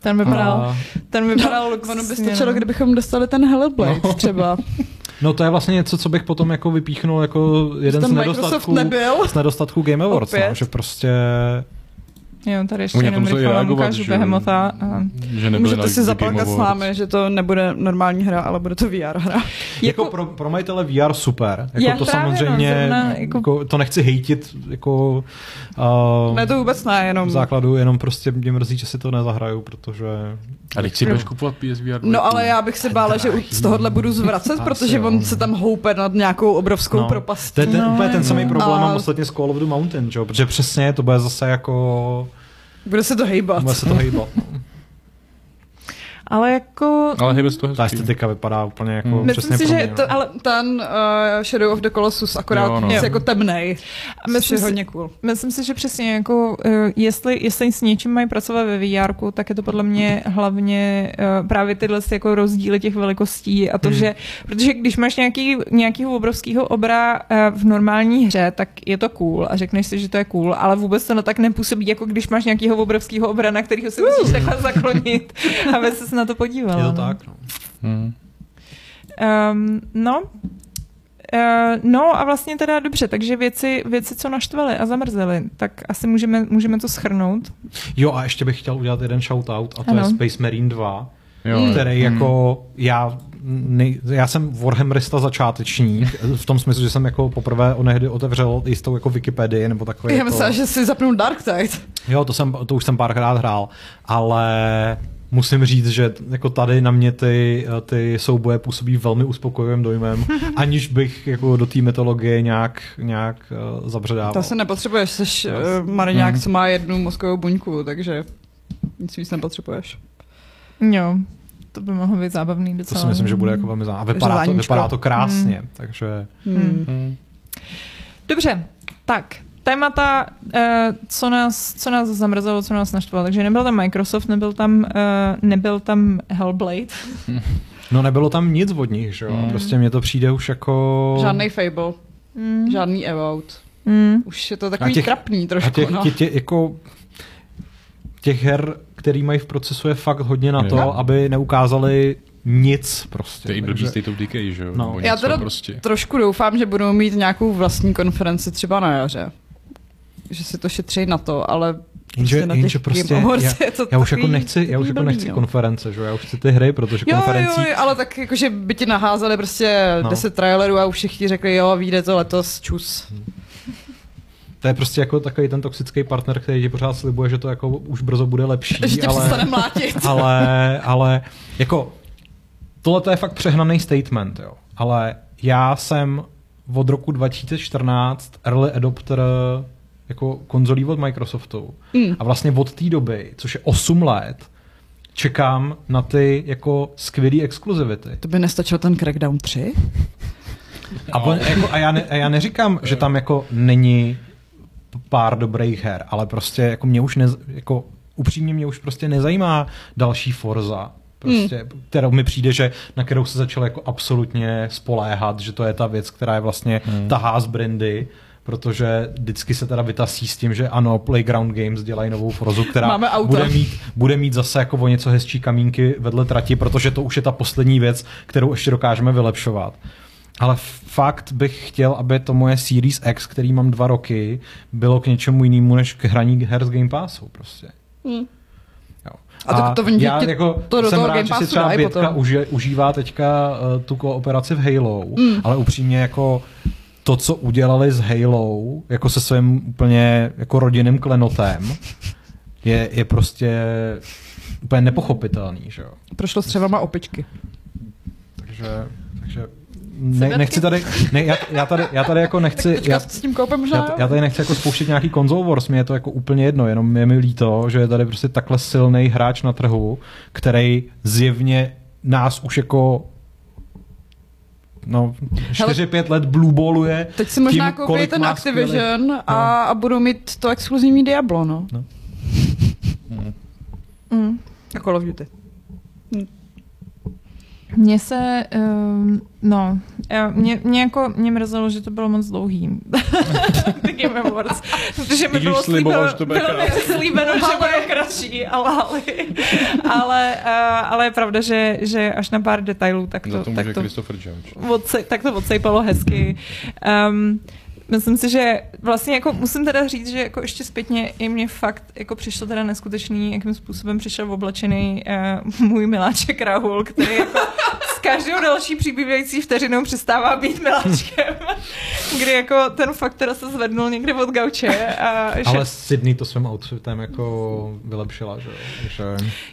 Ten vypadal, A, ten vypadal Ono luxusně. by stačilo, no. kdybychom dostali ten Hellblade no. třeba. no to je vlastně něco, co bych potom jako vypíchnul jako jeden z Microsoft nedostatků, nebyl. z nedostatků Game Awards, no, že prostě Jo, tady ještě jenom rychle vám ukážu že jo. Behemota. A... že Můžete si zaplakat s námi, že to nebude normální hra, ale bude to VR hra. jako, Jako- pro, pro majitele VR super. Jako Já to no, samozřejmě, zrovna jako... jako- to nechci hejtit jako uh, Ne, to vůbec ne, v jenom... základu, jenom prostě mě mrzí, že si to nezahraju, protože A teď si budeš kupovat PSVR No ale já bych se bála, že u- z tohohle budu zvracet, Asi protože on no. se tam houpe nad nějakou obrovskou no, propastí. to je ten, No, úplně ten no. samý problém mám ostatně s Call of the Mountain, protože přesně to bude zase jako, Bude se to hejbat. bude se to hejbat. No. Ale jako... Ale hej, bez toho Ta estetika vypadá úplně jako Hmm. přesně Myslím si, že to, no. ale ten uh, Shadow of the Colossus akorát Jo, no. víc Jo. jako temnej. A myslím je si- hodně cool. Myslím si, že přesně jako, uh, jestli, jestli s něčím mají pracovat ve VR, tak je to podle mě hlavně uh, právě tyhle jako rozdíly těch velikostí a to, Hmm. že, protože když máš nějaký, nějakýho obrovského obra uh, v normální hře, tak je to cool a řekneš si, že to je cool, ale vůbec to no tak nepůsobí, jako když máš nějakýho obrovského obra, na kterého se musíš takhle zaklonit, aby se na to podíval. Je to tak, no. Hmm. Um, no, Uh, no a vlastně teda dobře, takže věci, věci, co naštvaly a zamrzely, tak asi můžeme, můžeme to schrnout. Jo a ještě bych chtěl udělat jeden shoutout a to Ano. je Space Marine 2, Jo, který hmm. jako já nej, já jsem Warhammerista začátečník, v tom smyslu, že jsem jako poprvé onehdy otevřel jistou jako Wikipedii nebo takové Já jako... že si zapnu Dark Tide. Jo, to, jsem, to už jsem párkrát hrál, ale musím říct, že jako tady na mě ty, ty souboje působí velmi uspokojivým dojmem, aniž bych jako do té mytologie nějak, nějak uh, zabředával. To se nepotřebuješ, jsi Yes. uh, mariňák, Mhm. co má jednu mozkovou buňku, takže nic víc nepotřebuješ. Jo, to by mohlo být zábavný to docela. si myslím, že bude jako velmi zábavné. A vypadá to, vypadá to krásně, takže Hmm. Hmm. Dobře, tak témata, uh, co, nás, co nás zamrzelo, co nás naštvalo. Takže nebyl tam Microsoft, nebyl tam, uh, nebyl tam Hellblade. no nebylo tam nic od nich, že jo? Mm. Prostě mně to přijde už jako... Žádný Fable, Mm. žádný Evout. Mm. Už je to takový A těch- trapný A trošku, těch, no. tě, tě, jako těch her, který mají v procesu, je fakt hodně na to, Jo. aby neukázali nic prostě. To je i blbý Takže- State of Decay, že jo? No. Já teda prostě. trošku doufám, že budou mít nějakou vlastní konferenci třeba na jaře. Že si to šetří na to, ale Jenže, prostě na jenže prostě já, já už jako nechci, já už jako nechci no. konference, že jo? Já už chci ty hry, protože Jo, konferencí... jo, jo, ale tak jakože by ti naházeli prostě No. no. 10 trailerů a už všichni řekli, jo, vyjde to letos, čus. To je prostě jako takový ten toxický partner, který ti pořád slibuje, že to jako už brzo bude lepší, Že tě ale, mlátit. ale, ale jako tohle to je fakt přehnaný statement, jo. Ale já jsem od roku 2014 early adopter jako konzolí od Microsoftu. Mm. A vlastně od té doby, což je 8 let, čekám na ty jako skvělý exkluzivity. To by nestačil ten Crackdown 3? A, on, jako, a, já ne, a já neříkám, že tam jako není pár dobrých her, ale prostě jako mě už ne, jako upřímně mě už prostě nezajímá další Forza, prostě, hmm. kterou mi přijde, že na kterou se začal jako absolutně spoléhat, že to je ta věc, která je vlastně hmm. tahá z brandy, protože vždycky se teda vytasí s tím, že ano, Playground Games dělají novou Forzu, která bude mít, bude mít zase jako o něco hezčí kamínky vedle trati, protože to už je ta poslední věc, kterou ještě dokážeme vylepšovat. Ale fakt bych chtěl, aby to moje Series X, který mám dva roky, bylo k něčemu jinému, než k hraní her z Game Passu prostě. Hmm. A, a to, to já jako to do jsem rád, že si třeba Bětka uži, užívá teďka uh, tu kooperaci v Halo, mm. ale upřímně jako to, co udělali s Halo, jako se svým úplně jako rodinným klenotem, je, je prostě úplně nepochopitelný, že jo. Prošlo s třevama opičky. Takže, takže ne, nechci tady, ne, já, já, tady, já tady jako nechci, já, s tím koupem já, já, tady nechci jako spouštět nějaký konzol wars, mě je to jako úplně jedno, jenom je mi líto, že je tady prostě takhle silný hráč na trhu, který zjevně nás už jako no, 4-5 let blueballuje. Teď si možná tím, koupí ten Activision skvělý... a, no. a budou mít to exkluzivní Diablo, no. no. Mm. Mm. A Call of Duty. Mně se, um, no, mě, mě jako, mě mrzelo, že to bylo moc dlouhý. The Game Awards. Protože mi bylo slíbeno, že to bude bylo slíbeno, že bude kratší, ale, ale, ale, uh, ale je pravda, že, že až na pár detailů, tak to, to tak to, odsej, tak to odsejpalo hezky. Um, myslím si, že vlastně jako musím teda říct, že jako ještě zpětně i mě fakt jako přišlo teda neskutečný, jakým způsobem přišel oblečený uh, můj miláček Rahul, který jako s každou další přibývající vteřinou přestává být miláčkem, kdy jako ten fakt teda se zvednul někde od gauče. A že... Ale Sydney to svým outfitem jako vylepšila, že Že...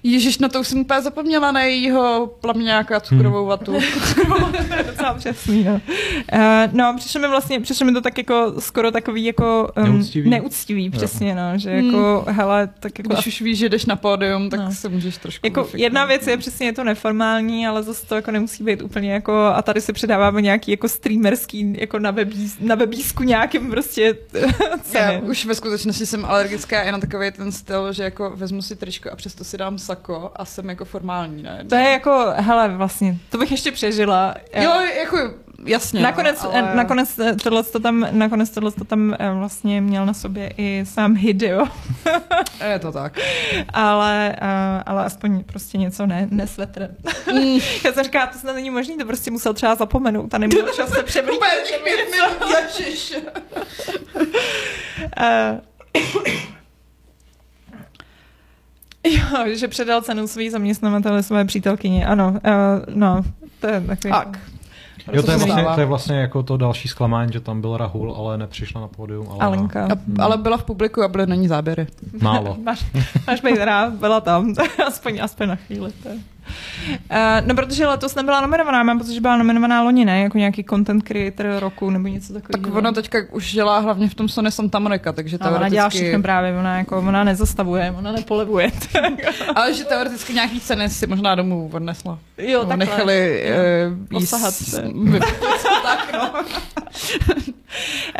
Ježiš, na to už jsem úplně zapomněla na jejího plaměňáka cukrovou hmm. vatu. docela přesný, no. Uh, no, přišlo mi vlastně, přišlo mi to tak jako skoro takový jako um, neúctivý. neúctivý, přesně, no, že jako, hmm. hele, tak jako... Když už víš, že jdeš na pódium, tak no. se můžeš trošku... Jako jedna věc je přesně je to neformální, ale zase to jako nemusí být úplně jako, a tady se předáváme nějaký jako streamerský, jako na, webí, na webísku nějakým prostě Já už ve skutečnosti jsem alergická i na takový ten styl, že jako vezmu si tričko a přesto si dám sako a jsem jako formální, ne? To je jako, hele, vlastně, to bych ještě přežila. Jo, jako jasně. Nakonec, no, ale... nakonec, tohle to tam, nakonec tohle to tam eh, vlastně měl na sobě i sám Hideo. je to tak. ale, ale aspoň prostě něco ne, nesvetr. Mm. Já jsem říkala, to snad není možný, to prostě musel třeba zapomenout a neměl čas se uh, Jo, že předal cenu svý zaměstnavatele své přítelkyni, ano, uh, no, to je takový... Tak. Jo, to je, vlastně, to je vlastně jako to další zklamání, že tam byl Rahul, ale nepřišla na pódium. Ale, Alenka. A, ale byla v publiku a byly na ní záběry. Málo. máš, máš být rád, byla tam. aspoň, aspoň na chvíli. To je. Uh, no, protože letos nebyla nominovaná, mám pocit, že byla nominovaná loni, ne? Jako nějaký content creator roku nebo něco takového. Tak ona teďka už dělá hlavně v tom Sony Santa Monica, takže teoreticky... Ona dělá všechno právě, ona, jako, ona nezastavuje, ona nepolevuje. Ale že teoreticky nějaký ceny si možná domů odnesla. Jo, takhle. Nechali uh, jíst... tak, no.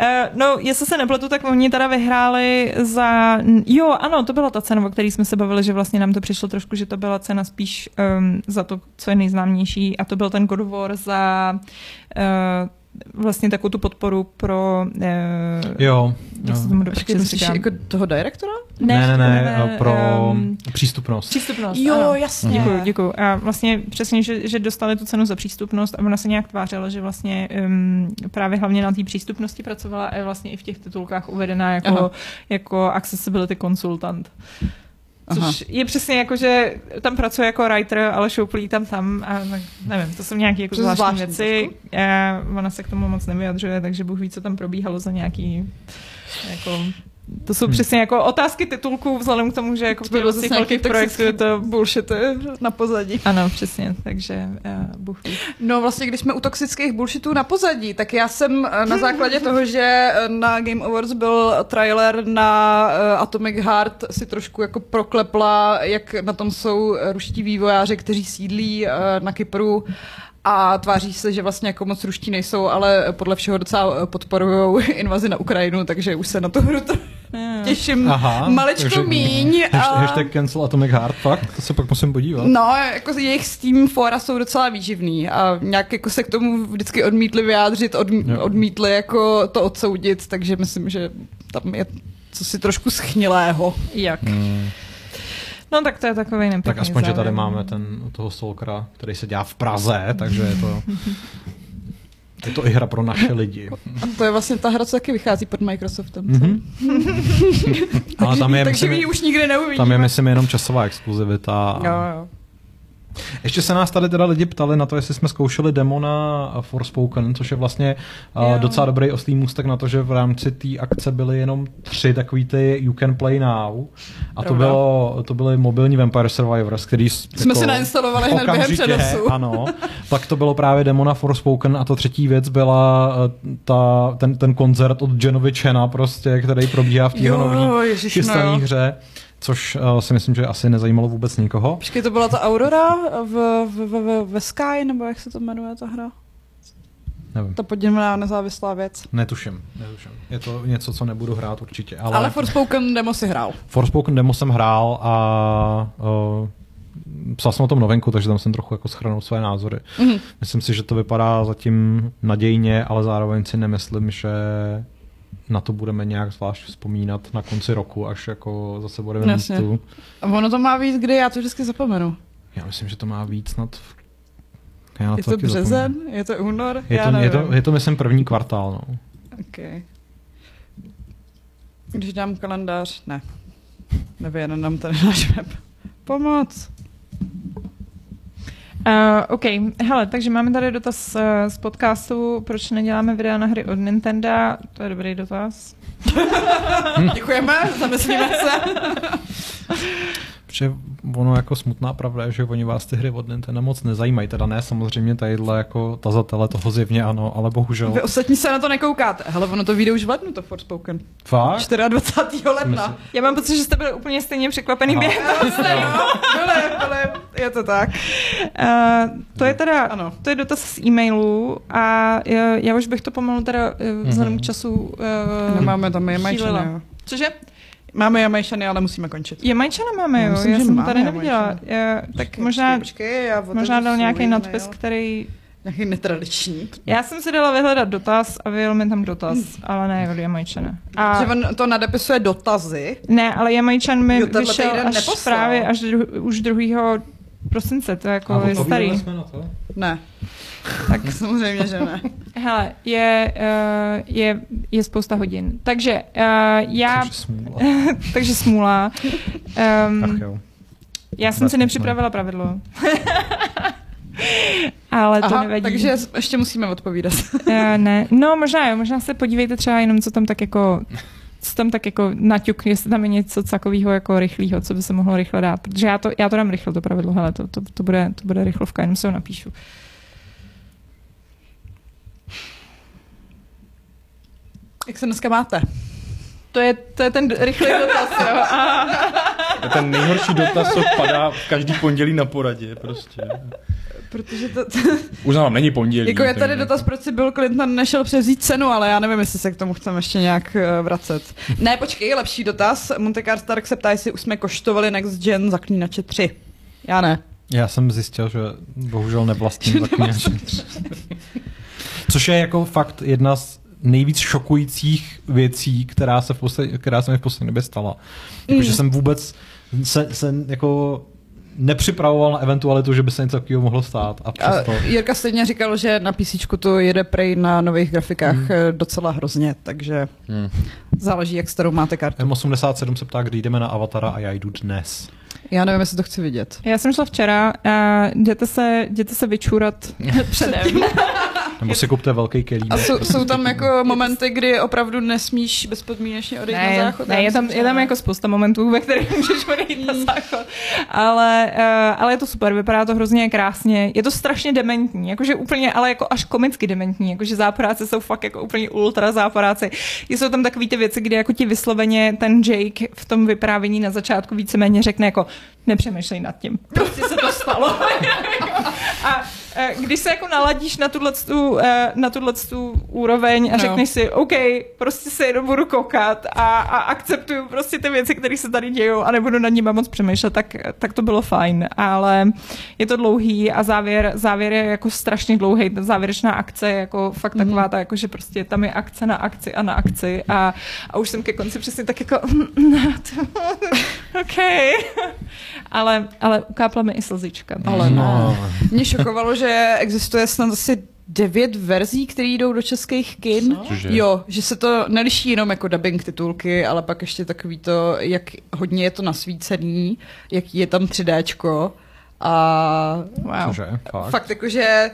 Uh, no, jestli se nepletu, tak oni teda vyhráli za... Jo, ano, to byla ta cena, o které jsme se bavili, že vlastně nám to přišlo trošku, že to byla cena spíš um, za to, co je nejznámější a to byl ten God War za uh, vlastně takovou tu podporu pro... Uh, jo. Jak se tomu jako toho direktora? Ne, ne, ne, ne pro um, přístupnost. Přístupnost, Jo, ano. jasně. Děkuji, děkuji. A vlastně přesně, že, že dostali tu cenu za přístupnost a ona se nějak tvářila, že vlastně um, právě hlavně na té přístupnosti pracovala a je vlastně i v těch titulkách uvedená jako, jako accessibility konsultant. Což Aha. je přesně jako, že tam pracuje jako writer, ale šouplí tam tam a nevím, to jsou nějaké jako zvláštní, zvláštní věci. A ona se k tomu moc nevyjadřuje, takže Bůh ví, co tam probíhalo za nějaký jako to jsou hmm. přesně jako otázky titulků, vzhledem k tomu, že jako v těch velkých projektů je to bullshit na pozadí. Ano, přesně, takže uh, Bůh ví. No vlastně, když jsme u toxických bullshitů na pozadí, tak já jsem eh, na základě toho, že eh, na Game Awards byl trailer na Atomic Heart si trošku jako proklepla, jak na tom jsou ruští vývojáři, kteří sídlí na Kypru a tváří se, že vlastně jako moc ruští nejsou, ale podle všeho docela podporují invazi na Ukrajinu, takže už se na tu hru to těším Aha, maličko takže, míň. A... Hashtag cancel Atomic Heart, fakt? To se pak musím podívat. No, jako jejich Steam fora jsou docela výživný a nějak jako se k tomu vždycky odmítli vyjádřit, odm, odmítli jako to odsoudit, takže myslím, že tam je co si trošku schnilého. Jak? Hmm. No tak to je takový nepěkný Tak aspoň, závěr. že tady máme ten, toho Stalkera, který se dělá v Praze, takže je to... Je to i hra pro naše lidi. A to je vlastně ta hra, co taky vychází pod Microsoftem. Mm-hmm. Ale tam je, takže myslím, už nikdy neuvidíme. Tam je, myslím, jenom časová exkluzivita. Jo, jo. Ještě se nás tady teda lidi ptali na to, jestli jsme zkoušeli demo na Forspoken, což je vlastně uh, docela dobrý oslý můstek na to, že v rámci té akce byly jenom tři takový ty You Can Play Now. A to, bylo, to byly mobilní Vampire Survivors, který jsme jako, si nainstalovali hned během přenosu. Ano, tak to bylo právě demo na Forspoken a to třetí věc byla uh, ta, ten, ten koncert od Jenovi Chena prostě, který probíhá v té nový no hře což uh, si myslím, že asi nezajímalo vůbec nikoho. Počkej, to byla ta Aurora v, v, v, v Sky, nebo jak se to jmenuje ta hra? Nevím. Ta podivná nezávislá věc. Netuším, netuším. Je to něco, co nebudu hrát určitě. Ale, ale Forspoken demo si hrál. Forspoken demo jsem hrál a uh, psal jsem o tom novenku, takže tam jsem trochu jako schrnul své názory. Mm-hmm. Myslím si, že to vypadá zatím nadějně, ale zároveň si nemyslím, že na to budeme nějak zvlášť vzpomínat na konci roku, až jako zase budeme mít tu. A ono to má víc kdy? Já to vždycky zapomenu. Já myslím, že to má víc snad v... Já je to, to březen? Zapomenu. Je to únor? Je to, je, to, je to, myslím, první kvartál, no. OK. Když dám kalendář, ne. Nevyjede nám tady náš web. Pomoc. Uh, OK, hele, takže máme tady dotaz uh, z podcastu, proč neděláme videa na hry od Nintendo, to je dobrý dotaz. Děkujeme, zamyslíme se. Protože ono jako smutná pravda je, že oni vás ty hry od Nintendo moc nezajímají. Teda ne samozřejmě tadyhle jako tazatele toho zjevně ano, ale bohužel. Vy ostatní se na to nekoukáte. Hele, ono to vyjde už v lednu, to Forspoken. Fakt? 24. ledna. Myslím. Já mám pocit, že jste byli úplně stejně překvapený během byli, byli, je to tak. Uh, to je teda, ano. to je dotaz z e-mailu a já, já už bych to pomalu teda uh, vzhledem mm-hmm. k času uh, Nemáme tam je Cože? Máme Jamajčany, ale musíme končit. Jamajčany máme, jo. Myslím, já jsem tady neviděla. Já, tak počkej, možná, počkej, já možná dal nějaký nadpis, mail. který... Nějaký netradiční. Já jsem si dala vyhledat dotaz a vyjel mi tam dotaz, hmm. ale ne od Jamajčana. A... Že on to nadepisuje dotazy? Ne, ale Jamajčan mi jo, vyšel až neposlal. právě až dru, už 2. prosince, to je jako a je starý. Jsme na to? Ne. tak samozřejmě, že ne. Hele, je, uh, je, je spousta hodin. Takže uh, já... Takže smůla. takže smůla. Um, Ach jo. Já jsem si nepřipravila pravidlo. Ale to Aha, nevadí. Takže ještě musíme odpovídat. uh, ne, no možná jo, možná se podívejte třeba jenom, co tam tak jako co tam tak jako naťuk, jestli tam je něco takového jako rychlého, co by se mohlo rychle dát. Protože já to, já to dám rychle, to pravidlo, hele, to, to, to, bude, to bude rychlovka, jenom se ho napíšu. Jak se dneska máte? To je, to je ten rychlý dotaz, jo. To je ten nejhorší dotaz, co padá každý pondělí na poradě, prostě. Protože to... Uznávám, není pondělí. Jako je tady dotaz, proč si Bill Clinton nešel převzít cenu, ale já nevím, jestli se k tomu chceme ještě nějak eh, vracet. Ne, počkej, lepší dotaz. Monte Stark se ptá, jestli už jsme koštovali Next Gen Zaklínače 3. Já ne. Já jsem zjistil, že bohužel nevlastním Zaklínače 3. Což je jako fakt jedna z nejvíc šokujících věcí, která se, v posled, která se mi v poslední době stala. Jako, mm. Že jsem vůbec se, se jako nepřipravoval na eventualitu, že by se něco takového mohlo stát. A přesto... A Jirka stejně říkal, že na PC to jede prej na nových grafikách mm. docela hrozně, takže mm. záleží, jak starou máte kartu. M87 se ptá, kdy jdeme na Avatara a já jdu dnes. Já nevím, jestli to chci vidět. Já jsem šla včera a jděte se, jděte se vyčůrat předem. Nebo si kupte velký kelímek. A jsou, jsou tam jako momenty, kdy opravdu nesmíš bezpodmínečně odejít ne, na záchod? Ne, je tam, je tam jako spousta momentů, ve kterých můžeš odejít na záchod. Ale, uh, ale je to super, vypadá to hrozně krásně. Je to strašně dementní, jakože úplně, ale jako až komicky dementní, jakože záporáci jsou fakt jako úplně ultra záporáci. Jsou tam takové ty věci, kdy jako ti vysloveně ten Jake v tom vyprávění na začátku víceméně řekne jako nepřemýšlej nad tím. Prostě se to stalo. a eh, když se jako naladíš na tuhle tu, eh, na tu úroveň a No. řekneš si, OK, prostě se jenom budu koukat a, a akceptuju prostě ty věci, které se tady dějou a nebudu nad nimi moc přemýšlet, tak, tak to bylo fajn, ale je to dlouhý a závěr, závěr je jako strašně dlouhý, ta závěrečná akce je jako fakt Mhm. taková ta, jako, že prostě tam je akce na akci a na akci a, a už jsem ke konci přesně tak jako OK. ale, ale ukápla mi i slzička. Ale No, Mě šokovalo, že existuje snad asi devět verzí, které jdou do českých kin. Cože? Jo, že se to neliší jenom jako dubbing titulky, ale pak ještě takový to, jak hodně je to nasvícený, jaký je tam 3Dčko a Wow. cože, fakt. fakt jakože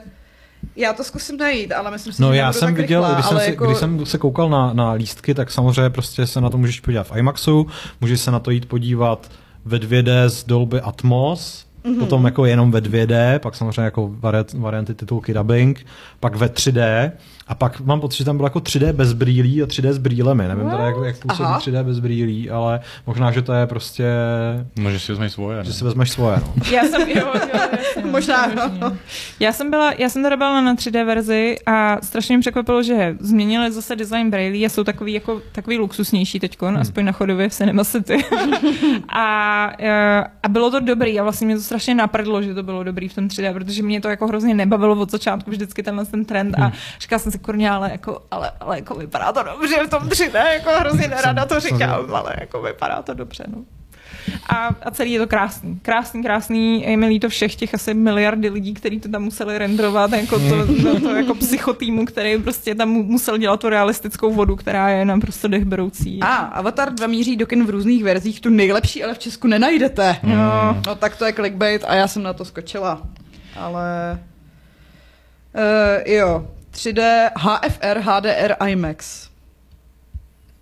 já to zkusím najít, ale myslím si, No že já jsem tak viděl, rychlá, když, jsem si, jako... když jsem se koukal na, na lístky, tak samozřejmě prostě se na to můžeš podívat v IMAXu, můžeš se na to jít podívat ve 2D z Dolby Atmos, Mhm. mm-hmm. potom jako jenom ve 2D, pak samozřejmě jako vari- varianty titulky dubbing, pak ve 3D a pak mám pocit, že tam bylo jako 3D bez brýlí a 3D s brýlemi. Nevím teda, jak, jak působí Aha. 3D bez brýlí, ale možná, že to je prostě, No, že si vezmeš svoje. Ne? že si vezmeš svoje. No. Já jsem, jo, jo, jasně, no, Možná, možný. no. Já jsem byla, já jsem teda byla na 3D verzi a strašně mě překvapilo, že změnili zase design brailí a jsou takový jako takový luxusnější teďkon, hmm. aspoň na chodově v Cinema City. a, eh, a bylo to dobrý a vlastně mě to strašně naprdlo, že to bylo dobrý v tom 3D, protože mě to jako hrozně nebavilo od začátku vždycky tenhle ten trend a říkala jsem si kurně, ale jako, ale, ale jako vypadá to dobře v tom 3D, jako hrozně nerada to říkám, ale jako vypadá to dobře, no. A, a celý je to krásný. Krásný, krásný. Je mi líto všech těch asi miliardy lidí, kteří to tam museli renderovat, jako to, to, to jako psychotýmu, který prostě tam mu- musel dělat tu realistickou vodu, která je nám prostě dechberoucí. A, Avatar 2 míří do kin v různých verzích, tu nejlepší, ale v Česku nenajdete. No, No tak to je clickbait a já jsem na to skočila. Ale... Uh, jo, 3D, HFR, HDR, IMAX.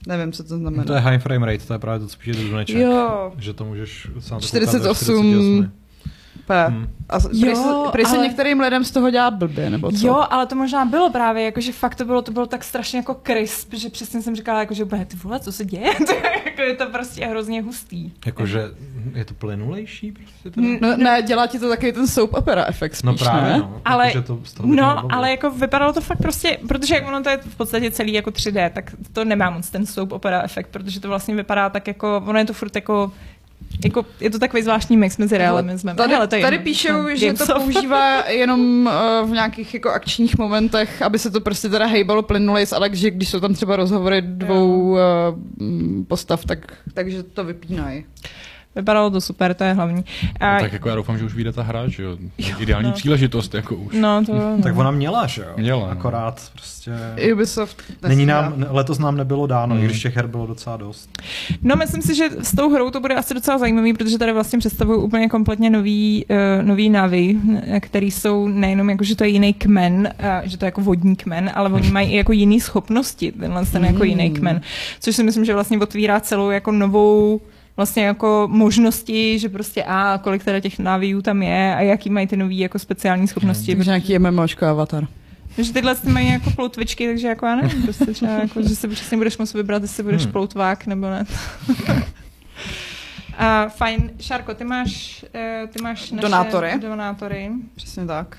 Nevím, co to znamená. To je high frame rate, to je právě to, co píše do Duneček. Jo, Že to můžeš sám to 48. koukat ve 48. Hmm. A s- prý, Jo, se, prý se ale- některým lidem z toho dělá blbě, nebo co? Jo, ale to možná bylo právě, jako, že fakt to bylo, to bylo tak strašně jako crisp, že přesně jsem říkala, jako, že úplně, ty vole, co se děje? To je jako, je to prostě hrozně hustý. Jakože je to plynulejší prostě teda? No, ne, dělá ti to takový ten soap opera efekt spíš, No právě, ne? no. Ale- Jakože to taky No, nebavilo. ale jako vypadalo to fakt prostě, protože jak ono to je v podstatě celý jako 3D, tak to nemá moc ten soap opera efekt, protože to vlastně vypadá tak jako, ono je to furt jako, jako je to takový zvláštní mix mezi realismem. Tady, Hele, to tady píšou, No, že to používá jenom uh, v nějakých jako akčních momentech, aby se to prostě teda hejbalo plynulejc, ale že když jsou tam třeba rozhovory dvou uh, postav, tak, takže to vypínají. Vypadalo to super, to je hlavní. A, No, tak jako já doufám, že už vyjde ta hra, že jo. Ideální no. příležitost, jako už. no, to no. Tak ona měla, že jo? Měla, no. Akorát prostě... Ubisoft Není nám, letos nám nebylo dáno, Hmm. i když těch her bylo docela dost. No, myslím si, že s tou hrou to bude asi docela zajímavý, protože tady vlastně představují úplně kompletně nový, uh, nový navy, eh, který jsou nejenom jako, že to je jiný kmen, uh, že to je jako vodní kmen, ale oni mají i jako jiný schopnosti, tenhle ten jako jiný kmen, což si myslím, že vlastně otvírá celou jako novou vlastně jako možnosti, že prostě a kolik teda těch navíjů tam je a jaký mají ty nový jako speciální schopnosti. Takže nějaký MMOčko Avatar. Že tyhle ty mají jako ploutvičky, takže jako já nevím, prostě třeba jako, že si přesně budeš moct vybrat, jestli budeš Hmm. ploutvák nebo ne. A fajn, Šárko, ty máš, eh, ty máš naše Donátory. donátory. Přesně tak.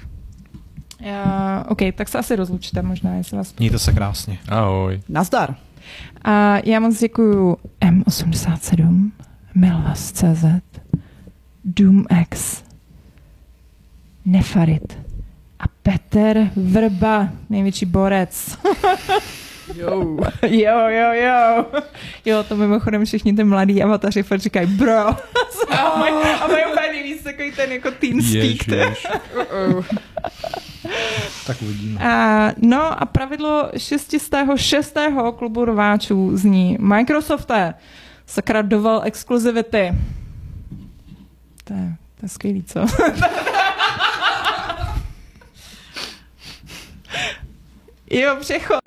Já, OK, tak se asi rozlučte možná, jestli vás... Mějte se krásně. Ahoj. Nazdar. A já moc děkuju M87, Milvas.cz, DoomX, Nefarit a Petr Vrba, největší borec. Jo. Jo, jo, jo. Jo, to mimochodem všichni ty mladí avataři fakt říkají bro. a mají, úplně nejvíc takový ten jako teen speak. Ježiš. Uh-oh. Tak uvidíme. A, no a pravidlo 606. klubu rváčů zní Microsofte, sakra doval exkluzivity. To je, to je skvělý, co? jo, přechod.